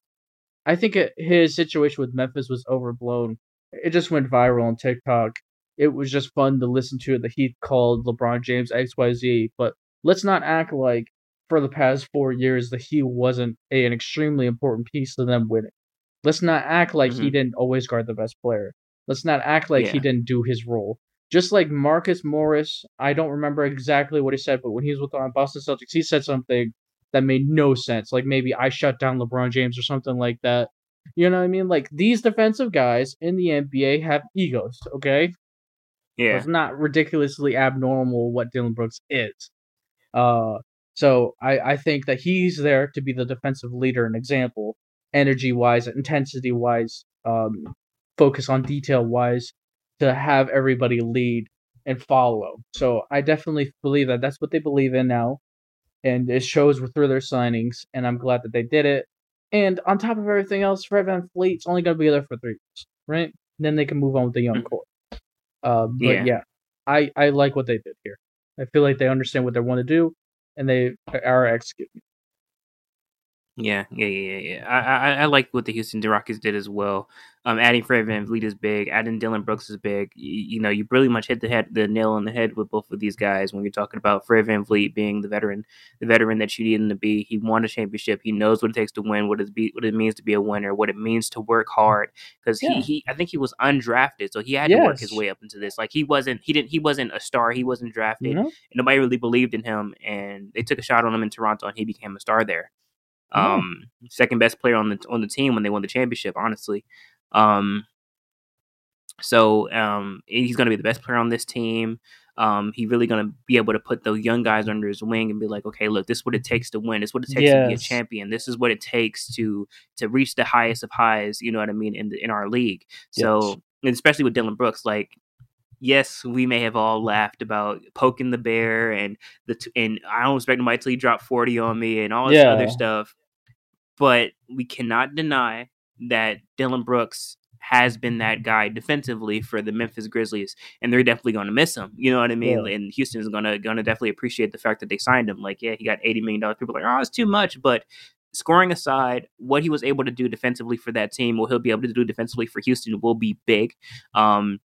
I think it, his situation with Memphis was overblown. It just went viral on TikTok. It was just fun to listen to that he called LeBron James XYZ, but let's not act like for the past four years that he wasn't a, an extremely important piece to them winning. Let's not act like he Mhm. didn't always guard the best player. Let's not act like he didn't do his role just like Marcus Morris, I don't remember exactly what he said, but when he was with the Boston Celtics, he said something that made no sense. Like maybe I shut down LeBron James or something like that. You know what I mean? Like these defensive guys in the NBA have egos, okay? So Yeah. It's not ridiculously abnormal what Dillon Brooks is. Uh so I, I think that he's there to be the defensive leader and example, energy wise, intensity wise, um, focus on detail wise, to have everybody lead and follow. So I definitely believe that that's what they believe in now, and it shows through their signings. And I'm glad that they did it. And on top of everything else, Fred VanVleet's only going to be there for three years, right? Then they can move on with the young Mhm. core. Uh, but Yeah. yeah. I I like what they did here. I feel like they understand what they want to do, and they are executing. Yeah, yeah, yeah, yeah. I, I, I like what the Houston Rockets did as well. Um, adding Fred VanVleet is big. Adding Dillon Brooks is big. You, you know, you pretty much hit the head, the nail on the head with both of these guys when you're talking about Fred VanVleet being the veteran, the veteran that you need him to be. He won a championship. He knows what it takes to win. What it be, what it means to be a winner. What it means to work hard. Because Yeah. he, he, I think he was undrafted, so he had to work his way up into this. Like he wasn't, he didn't, he wasn't a star. He wasn't drafted. You know? nobody really believed in him and they took a shot on him in Toronto and he became a star there. Yeah. Um second best player on the on the team when they won the championship, honestly. Um so um he's gonna be the best player on this team. Um he really gonna be able to put those young guys under his wing and be like, okay, look, this is what it takes to win. This is what it takes to be a champion. This is what it takes to to reach the highest of highs, you know what I mean, in the, in our league. So Yes. and especially with Dillon Brooks, like yes, we may have all laughed about poking the bear and the t- and I don't expect him till he dropped forty on me and all this Yeah. other stuff, but we cannot deny that Dillon Brooks has been that guy defensively for the Memphis Grizzlies, and they're definitely going to miss him. You know what I mean? Yeah. And Houston's gonna gonna definitely appreciate the fact that they signed him. Like, yeah, he got eighty million dollars. People are like, oh, it's too much, but scoring aside, what he was able to do defensively for that team, what he'll be able to do defensively for Houston will be big. Um,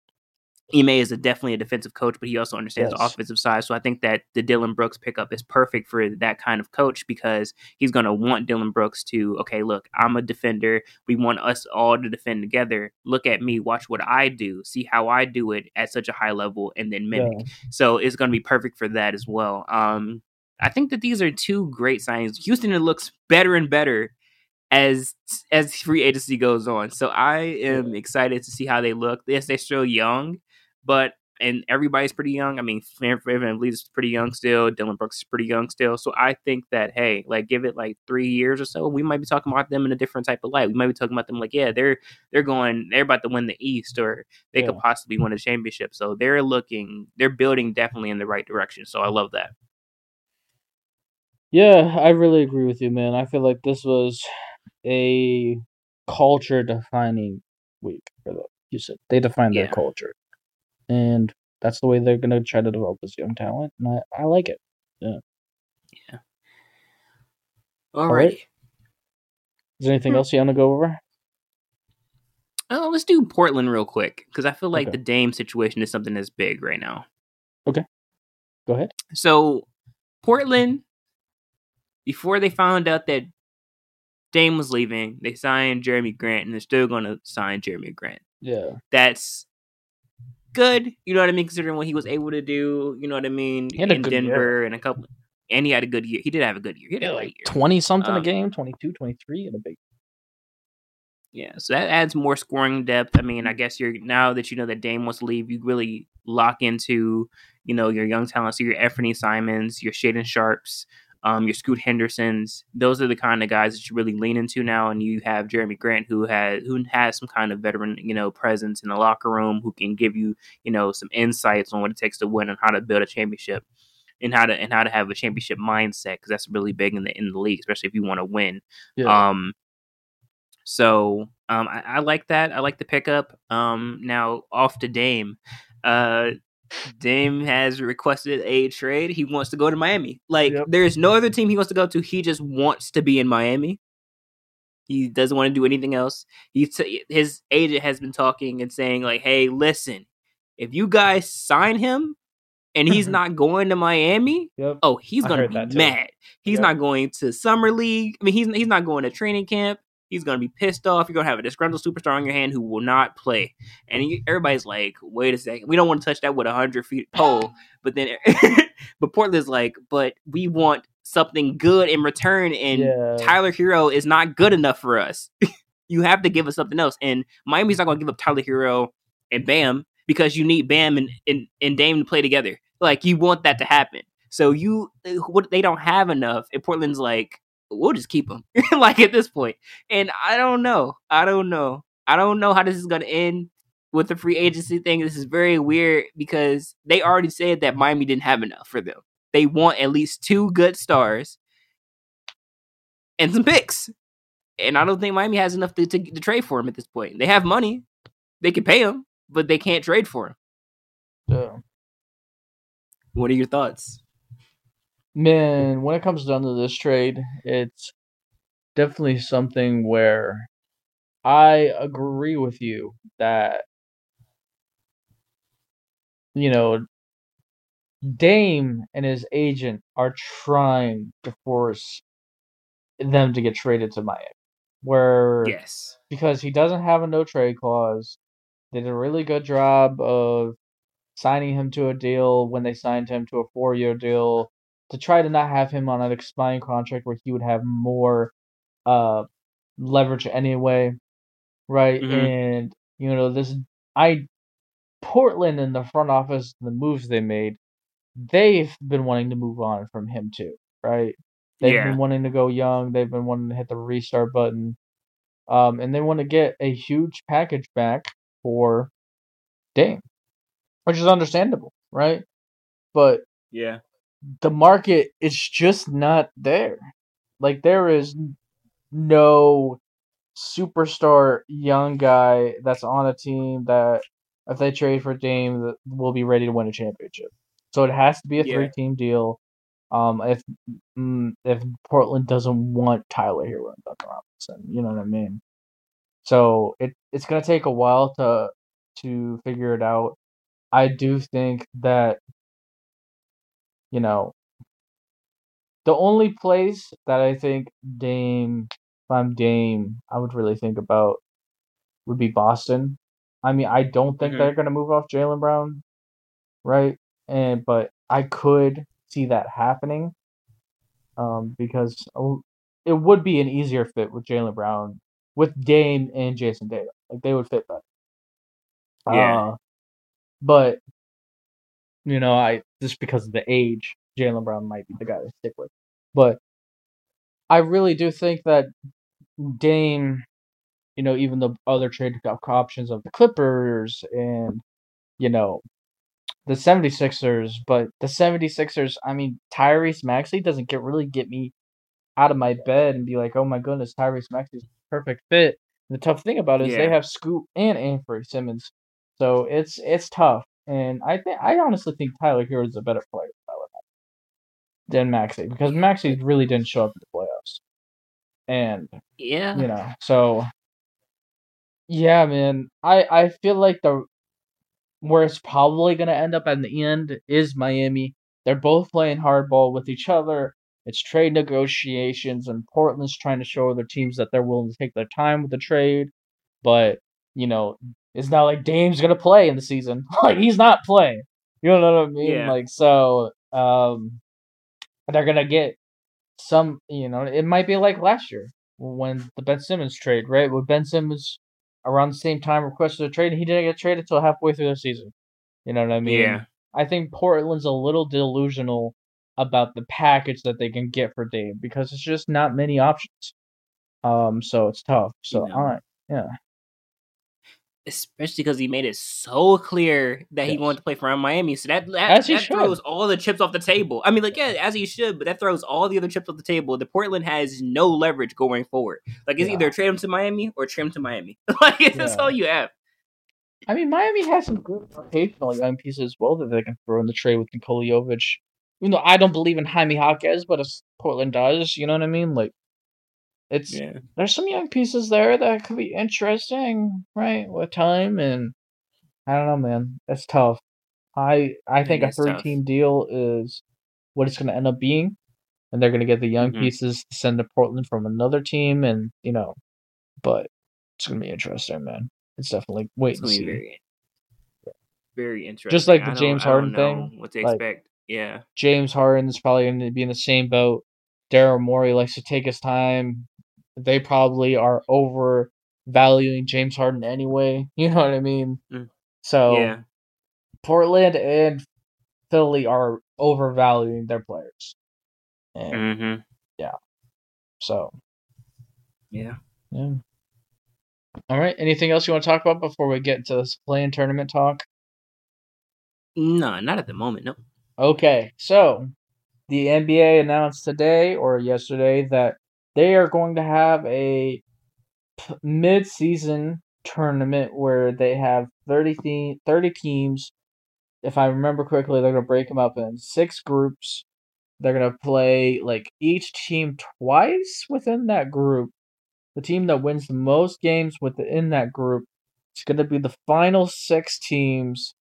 Ime is a, definitely a defensive coach, but he also understands the offensive side. So I think that the Dillon Brooks pickup is perfect for that kind of coach because he's going to want Dillon Brooks to, okay, look, I'm a defender. We want us all to defend together. Look at me, watch what I do, see how I do it at such a high level, and then mimic. Yeah. So it's going to be perfect for that as well. Um, I think that these are two great signings. Houston it looks better and better as as free agency goes on. So I am excited to see how they look. Yes, they're still young, but and everybody's pretty young. I mean, VanVleet is pretty young still. Dillon Brooks is pretty young still. So I think that hey, like give it like three years or so, we might be talking about them in a different type of light. We might be talking about them like, yeah, they're they're going, they're about to win the East, or they could possibly win a championship. So they're looking, they're building definitely in the right direction. So I love that. Yeah, I really agree with you, man. I feel like this was a culture defining week for the Houston. They defined their culture. And that's the way they're gonna try to develop this young talent, and I, I like it. Yeah. Yeah. All All right. right. Is there anything Hmm. else you want to go over? Oh, let's do Portland real quick because I feel like Okay. the Dame situation is something that's big right now. Okay. Go ahead. So Portland, before they found out that Dame was leaving, they signed Jerami Grant, and they're still going to sign Jerami Grant. Yeah. That's good. You know what I mean? Considering what he was able to do, you know what I mean, a in Denver year. and a couple. And he had a good year. He did have a good year. He had a like 20 something a Um, game, 22, 23 in a big. Yeah, so that adds more scoring depth. I mean, I guess you're now that you know that Dame wants to leave, you really lock into you know your young talents, so your Anthony Simons, your Shaedon Sharpes, um, your Scoot Hendersons. Those are the kind of guys that you really lean into now, and you have Jerami Grant who has who has some kind of veteran you know presence in the locker room, who can give you you know some insights on what it takes to win and how to build a championship. And how to and how to have a championship mindset because that's really big in the in the league, especially if you want to win. Yeah. Um, so um, I, I like that. I like the pickup. Um, now off to Dame. Uh, Dame has requested a trade. He wants to go to Miami. Like Yep. there's no other team he wants to go to. He just wants to be in Miami. He doesn't want to do anything else. He's t- his agent has been talking and saying like, "Hey, listen, if you guys sign him and he's Mhm. not going to Miami, yep. oh, he's gonna be mad. He's Yep. not going to summer league. I mean, he's he's not going to training camp. He's gonna be pissed off. You're gonna have a disgruntled superstar on your hand who will not play. And you, everybody's like, "Wait a second, we don't want to touch that with a hundred feet pole." But then, but Portland's like, "But we want something good in return." And Yeah. Tyler Herro is not good enough for us. you have to give us something else. And Miami's not gonna give up Tyler Herro and Bam because you need Bam and, and, and Dame to play together. Like you want that to happen. So you eh, what they don't have enough. And Portland's like, we'll just keep him. like at this point. And I don't know. I don't know. I don't know how this is gonna end with the free agency thing. This is very weird because they already said that Miami didn't have enough for them. They want at least two good stars and some picks. And I don't think Miami has enough to, to, to trade for him at this point. They have money. They can pay him, but they can't trade for him. Yeah. What are your thoughts? Man, when it comes down to this trade, it's definitely something where I agree with you that you know Dame and his agent are trying to force them to get traded to Miami. Where Yes. because he doesn't have a no trade clause. They did a really good job of signing him to a deal when they signed him to a four year deal to try to not have him on an expiring contract where he would have more uh leverage anyway. Right? Mhm. And you know, this I Portland in the front office, the moves they made, they've been wanting to move on from him too, right? They've Yeah. been wanting to go young. They've been wanting to hit the restart button. Um, and they want to get a huge package back for Dame, which is understandable, right? But Yeah. The market is just not there. Like there is no superstar young guy that's on a team that if they trade for Dame that will be ready to win a championship. So it has to be a Yeah. three team deal. Um, if mm, if Portland doesn't want Tyler Herro and Duncan Robinson, you know what I mean. So it it's gonna take a while to to figure it out. I do think that you know the only place that I think Dame, if I'm Dame, I would really think about would be Boston. I mean, I don't think Mhm. they're gonna move off Jaylen Brown, right? And but I could see that happening, um, because it would be an easier fit with Jaylen Brown, with Dame and Jayson Tatum. Like they would fit better. Yeah. Uh, but you know, I just because of the age, Jaylen Brown might be the guy to stick with. But I really do think that Dame, you know, even the other trade options of the Clippers and, you know, the 76ers, but the 76ers, I mean, Tyrese Maxey doesn't get really get me out of my bed and be like, oh my goodness, Tyrese Maxey's a perfect fit. The tough thing about it is they have Scoot and Anthony Simons, so it's it's tough. And I think I honestly think Tyler Herro is a better player than Tyler Maxey- than Maxey because Maxey really didn't show up in the playoffs, and Yeah. you know, so yeah, man, I I feel like the where it's probably gonna end up at the end is Miami. They're both playing hardball with each other. It's trade negotiations, and Portland's trying to show other teams that they're willing to take their time with the trade. But you know, it's not like Dame's gonna play in the season. like he's not playing. You know what I mean? Yeah. Like so, um, they're gonna get some. You know, it might be like last year when the Ben Simmons trade, right? When Ben Simmons around the same time requested a trade, and he didn't get traded until halfway through the season. You know what I mean? Yeah. I think Portland's a little delusional about the package that they can get for Dame because it's just not many options. Um, so it's tough. So. I, yeah, Especially because he made it so clear that he wanted to play for Miami. So that that, that throws all the chips off the table. I mean, like, yeah, as he should, but that throws all the other chips off the table. The Portland has no leverage going forward. Like, it's Yeah. either trade him to Miami or trade him to Miami. like, that's Yeah. all you have. I mean Miami has some good rotational young pieces as well that they can throw in the trade with Nikola Jovic. Even though I don't believe in Jaime Jaquez, but if Portland does, you know what I mean? Like, it's Yeah. there's some young pieces there that could be interesting, right? With time and I don't know, man. It's tough. I I think a tough. three team deal is what it's gonna end up being. And they're gonna get the young Mhm. pieces to send to Portland from another team and you know but it's gonna be interesting, man. It's definitely wait It's and see. very, very interesting. Just like the James Harden thing, What to like- expect. Yeah. James Harden is probably going to be in the same boat. Daryl Morey likes to take his time. They probably are overvaluing James Harden anyway. You know what I mean? Mm. So yeah. Portland and Philly are overvaluing their players. And Mm-hmm. so, Yeah. yeah. All right. Anything else you want to talk about before we get into this play-in tournament talk? No, not at the moment. No. Okay, so the NBA announced today or yesterday that they are going to have a mid-season tournament where they have 30, te- 30 teams. If I remember correctly, they're going to break them up in six groups. They're going to play like each team twice within that group. The team that wins the most games within that group is going to be the final six teams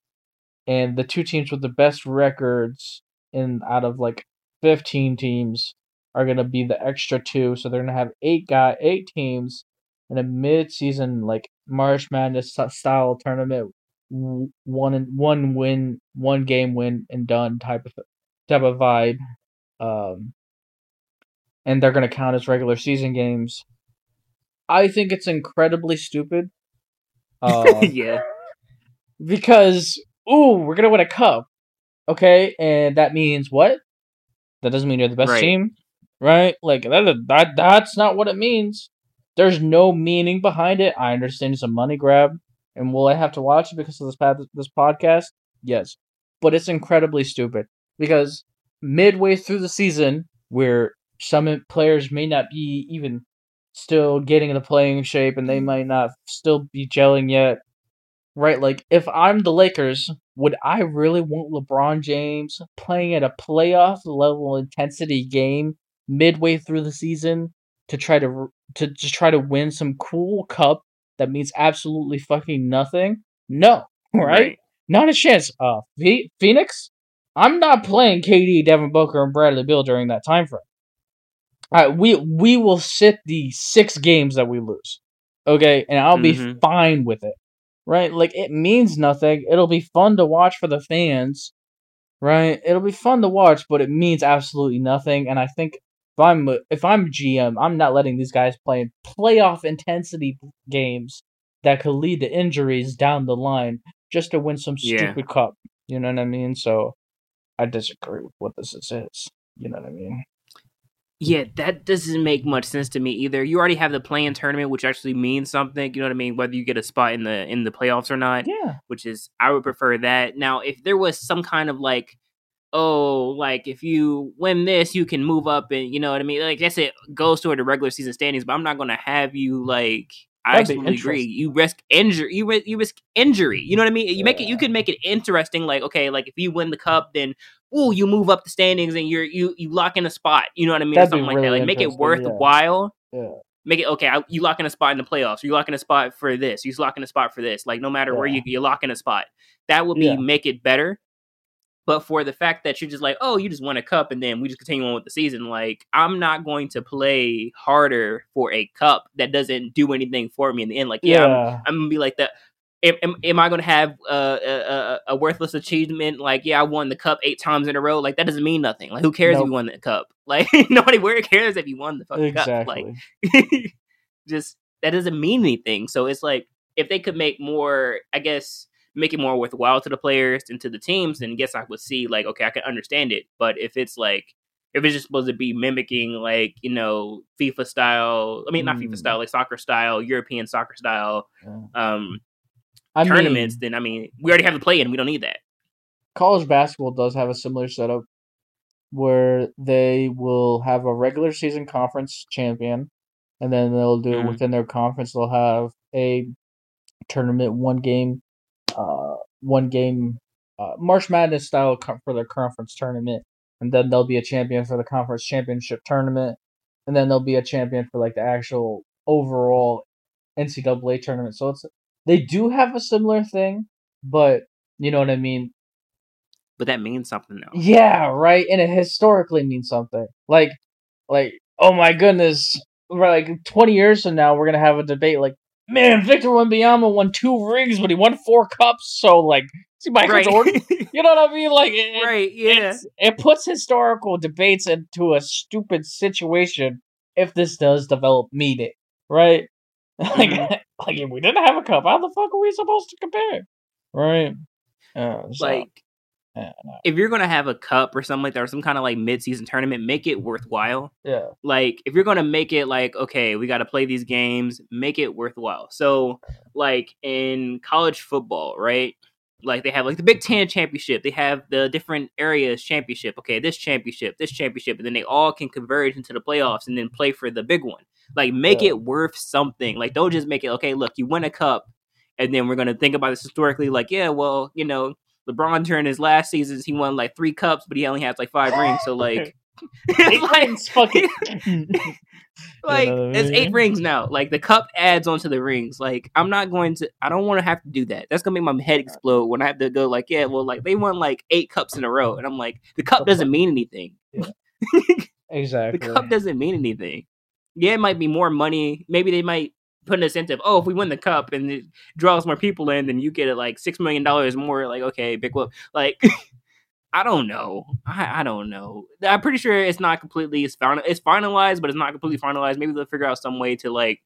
and the two teams with the best records in out of like 15 teams are going to be the extra two so they're going to have eight guy eight teams in a mid-season like march madness style tournament one and one win one game win and done type of type of vibe um and they're going to count as regular season games i think it's incredibly stupid uh, yeah. because ooh, we're gonna win a cup. Okay, and that means what? That doesn't mean you're the best Right. team, right? Like that, that that's not what it means. There's no meaning behind it. I understand it's a money grab, and will I have to watch it because of this pad- this podcast? Yes, but it's incredibly stupid because midway through the season, where some players may not be even still getting in the playing shape and they might not still be gelling yet. Right? Like if I'm the Lakers, would I really want LeBron James playing at a playoff level intensity game midway through the season to try to to just try to win some cool cup that means absolutely fucking nothing? No, right? right. Not a chance. Uh, Phoenix, I'm not playing KD, Devin Booker, and Bradley Beal during that time frame. All right, we we will sit the six games that we lose, okay, and I'll mm-hmm. be fine with it, right? Like it means nothing. It'll be fun to watch for the fans, right? It'll be fun to watch, but it means absolutely nothing. And I think if I'm if I'm GM, I'm not letting these guys play in playoff intensity games that could lead to injuries down the line just to win some stupid yeah. cup. You know what I mean? So I disagree with what this is. You know what I mean? Yeah, that doesn't make much sense to me either. You already have the play-in tournament, which actually means something. You know what I mean? Whether you get a spot in the in the playoffs or not. Yeah. Which is, I would prefer that. Now, if there was some kind of like, oh, like if you win this, you can move up, and you know what I mean. Like, guess it goes toward the regular season standings, but I'm not going to have you like I absolutely agree. You risk injury. You risk, you risk injury. You know what I mean? You make it. You could make it interesting. Like, okay, like if you win the cup, then oh, you move up the standings and you're you you lock in a spot. You know what I mean? That'd or something like that. Like make it worthwhile. Yeah. yeah. Make it okay. I, you lock in a spot in the playoffs. You lock in a spot for this. You lock in a spot for this. Like no matter yeah. where you you lock in a spot, that would be make it better. But for the fact that you're just like, oh, you just won a cup and then we just continue on with the season, like I'm not going to play harder for a cup that doesn't do anything for me in the end. Like, yeah, yeah. I'm, I'm, gonna be like that. Am, am, am I going to have uh, a, a, a, worthless achievement? Like, yeah, I won the cup eight times in a row. Like, that doesn't mean nothing. Like, who cares nope. if you won the cup? Like, nobody where cares if you won the fucking exactly. cup. Like, just that doesn't mean anything. So it's like if they could make more, I guess, make it more worthwhile to the players and to the teams, then guess I would see like, okay, I can understand it. But if it's like if it's just supposed to be mimicking like you know FIFA style, I mean not mm. FIFA style, like soccer style, European soccer style um I tournaments, mean, then I mean we already have the play in, we don't need that. College basketball does have a similar setup where they will have a regular season conference champion, and then they'll do mm. within their conference they'll have a tournament one game uh, one game uh, March Madness style for their conference tournament, and then there'll be a champion for the conference championship tournament, and then there'll be a champion for like the actual overall NCAA tournament. So it's they do have a similar thing, but you know what I mean. But that means something though. Yeah, right, and it historically means something. Like, like oh my goodness, like twenty years from now, we're gonna have a debate like man, Victor Wembanyama won two rings, but he won four cups. So like, see Michael right. Jordan. You know what I mean? Like, it, right? Yeah. It puts historical debates into a stupid situation if this does develop meaning, right? Like, mm-hmm. like if we didn't have a cup, how the fuck are we supposed to compare? Right? Uh, so. Like yeah, no. If you're gonna have a cup or something like that, or some kind of like mid-season tournament, make it worthwhile. Yeah. Like if you're gonna make it like, okay, we got to play these games, make it worthwhile. So, like in college football, right? Like they have like the Big Ten championship, they have the different areas championship. Okay, this championship, this championship, and then they all can converge into the playoffs and then play for the big one. Like make yeah. it worth something. Like don't just make it okay. Look, you win a cup, and then we're gonna think about this historically. Like yeah, well, you know LeBron during his last seasons, he won like three cups, but he only has like five rings. So like, eight like, fucking. like it's eight rings now. Like the cup adds onto the rings. Like I'm not going to. I don't want to have to do that. That's gonna make my head explode when I have to go. Like yeah, well, like they won like eight cups in a row, and I'm like, the cup doesn't mean anything. Yeah. exactly. The cup doesn't mean anything. Yeah, it might be more money. Maybe they might put an incentive. Oh, if we win the cup and it draws more people in, then you get it like six million dollars more. Like, okay, big whoop. Like, I don't know. I, I don't know. I'm pretty sure it's not completely it's final it's finalized, but it's not completely finalized. Maybe they'll figure out some way to like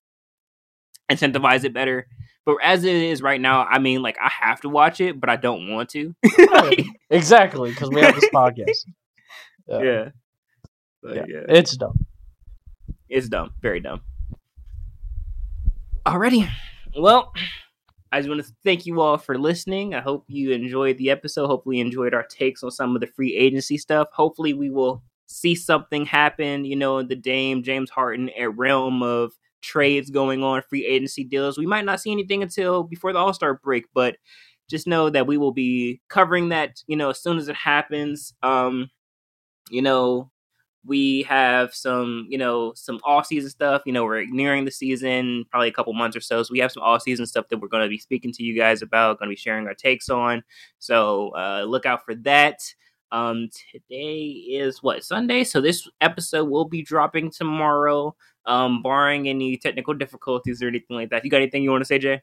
incentivize it better. But as it is right now, I mean, like I have to watch it, but I don't want to. like, exactly, because we have this podcast. Yeah, yeah. yeah. yeah. it's dumb. It's dumb. Very dumb. Alrighty. Well, I just want to thank you all for listening. I hope you enjoyed the episode. Hopefully, enjoyed our takes on some of the free agency stuff. Hopefully, we will see something happen, you know, in the Dame James Harden realm of trades going on, free agency deals. We might not see anything until before the All Star break, but just know that we will be covering that, you know, as soon as it happens. Um, you know, we have some, you know, some off season stuff. You know, we're nearing the season, probably a couple months or so. So we have some off season stuff that we're going to be speaking to you guys about, going to be sharing our takes on. So uh, look out for that. Um, today is what Sunday, so this episode will be dropping tomorrow. Um, barring any technical difficulties or anything like that. You got anything you want to say, Jay?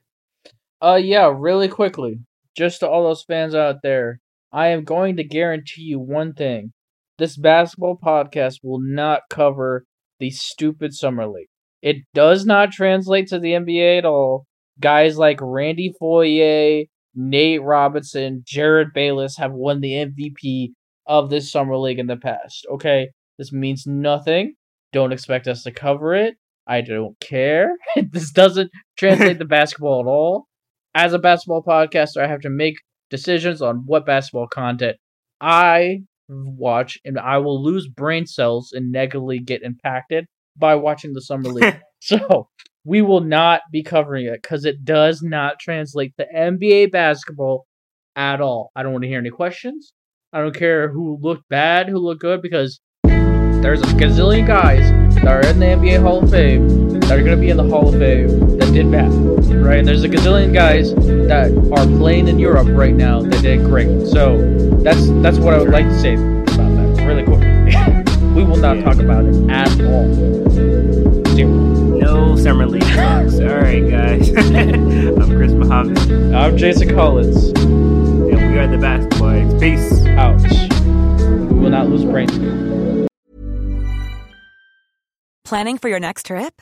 Uh, yeah, really quickly, just to all those fans out there, I am going to guarantee you one thing: this basketball podcast will not cover the stupid summer league. It does not translate to the NBA at all. Guys like Randy Foye, Nate Robinson, Jerryd Bayless have won the MVP of this summer league in the past. Okay, this means nothing. Don't expect us to cover it. I don't care. this doesn't translate to basketball at all. As a basketball podcaster, I have to make decisions on what basketball content I watch, and I will lose brain cells and negatively get impacted by watching the summer league. so we will not be covering it because it does not translate to NBA basketball at all. I don't want to hear any questions. I don't care who looked bad, who looked good, because there's a gazillion guys that are in the NBA Hall of Fame that are going to be in the Hall of Fame that did bad, right? And there's a gazillion guys that are playing in Europe right now that did great. So that's that's what I would like to say about that really quickly. we will not talk about it at all. Zero. No summer league talks. All right, guys. I'm Chris Muhammad. I'm Jason Collins. And we are the Basketball Eggs. Peace. Ouch. We will not lose brain. Planning for your next trip?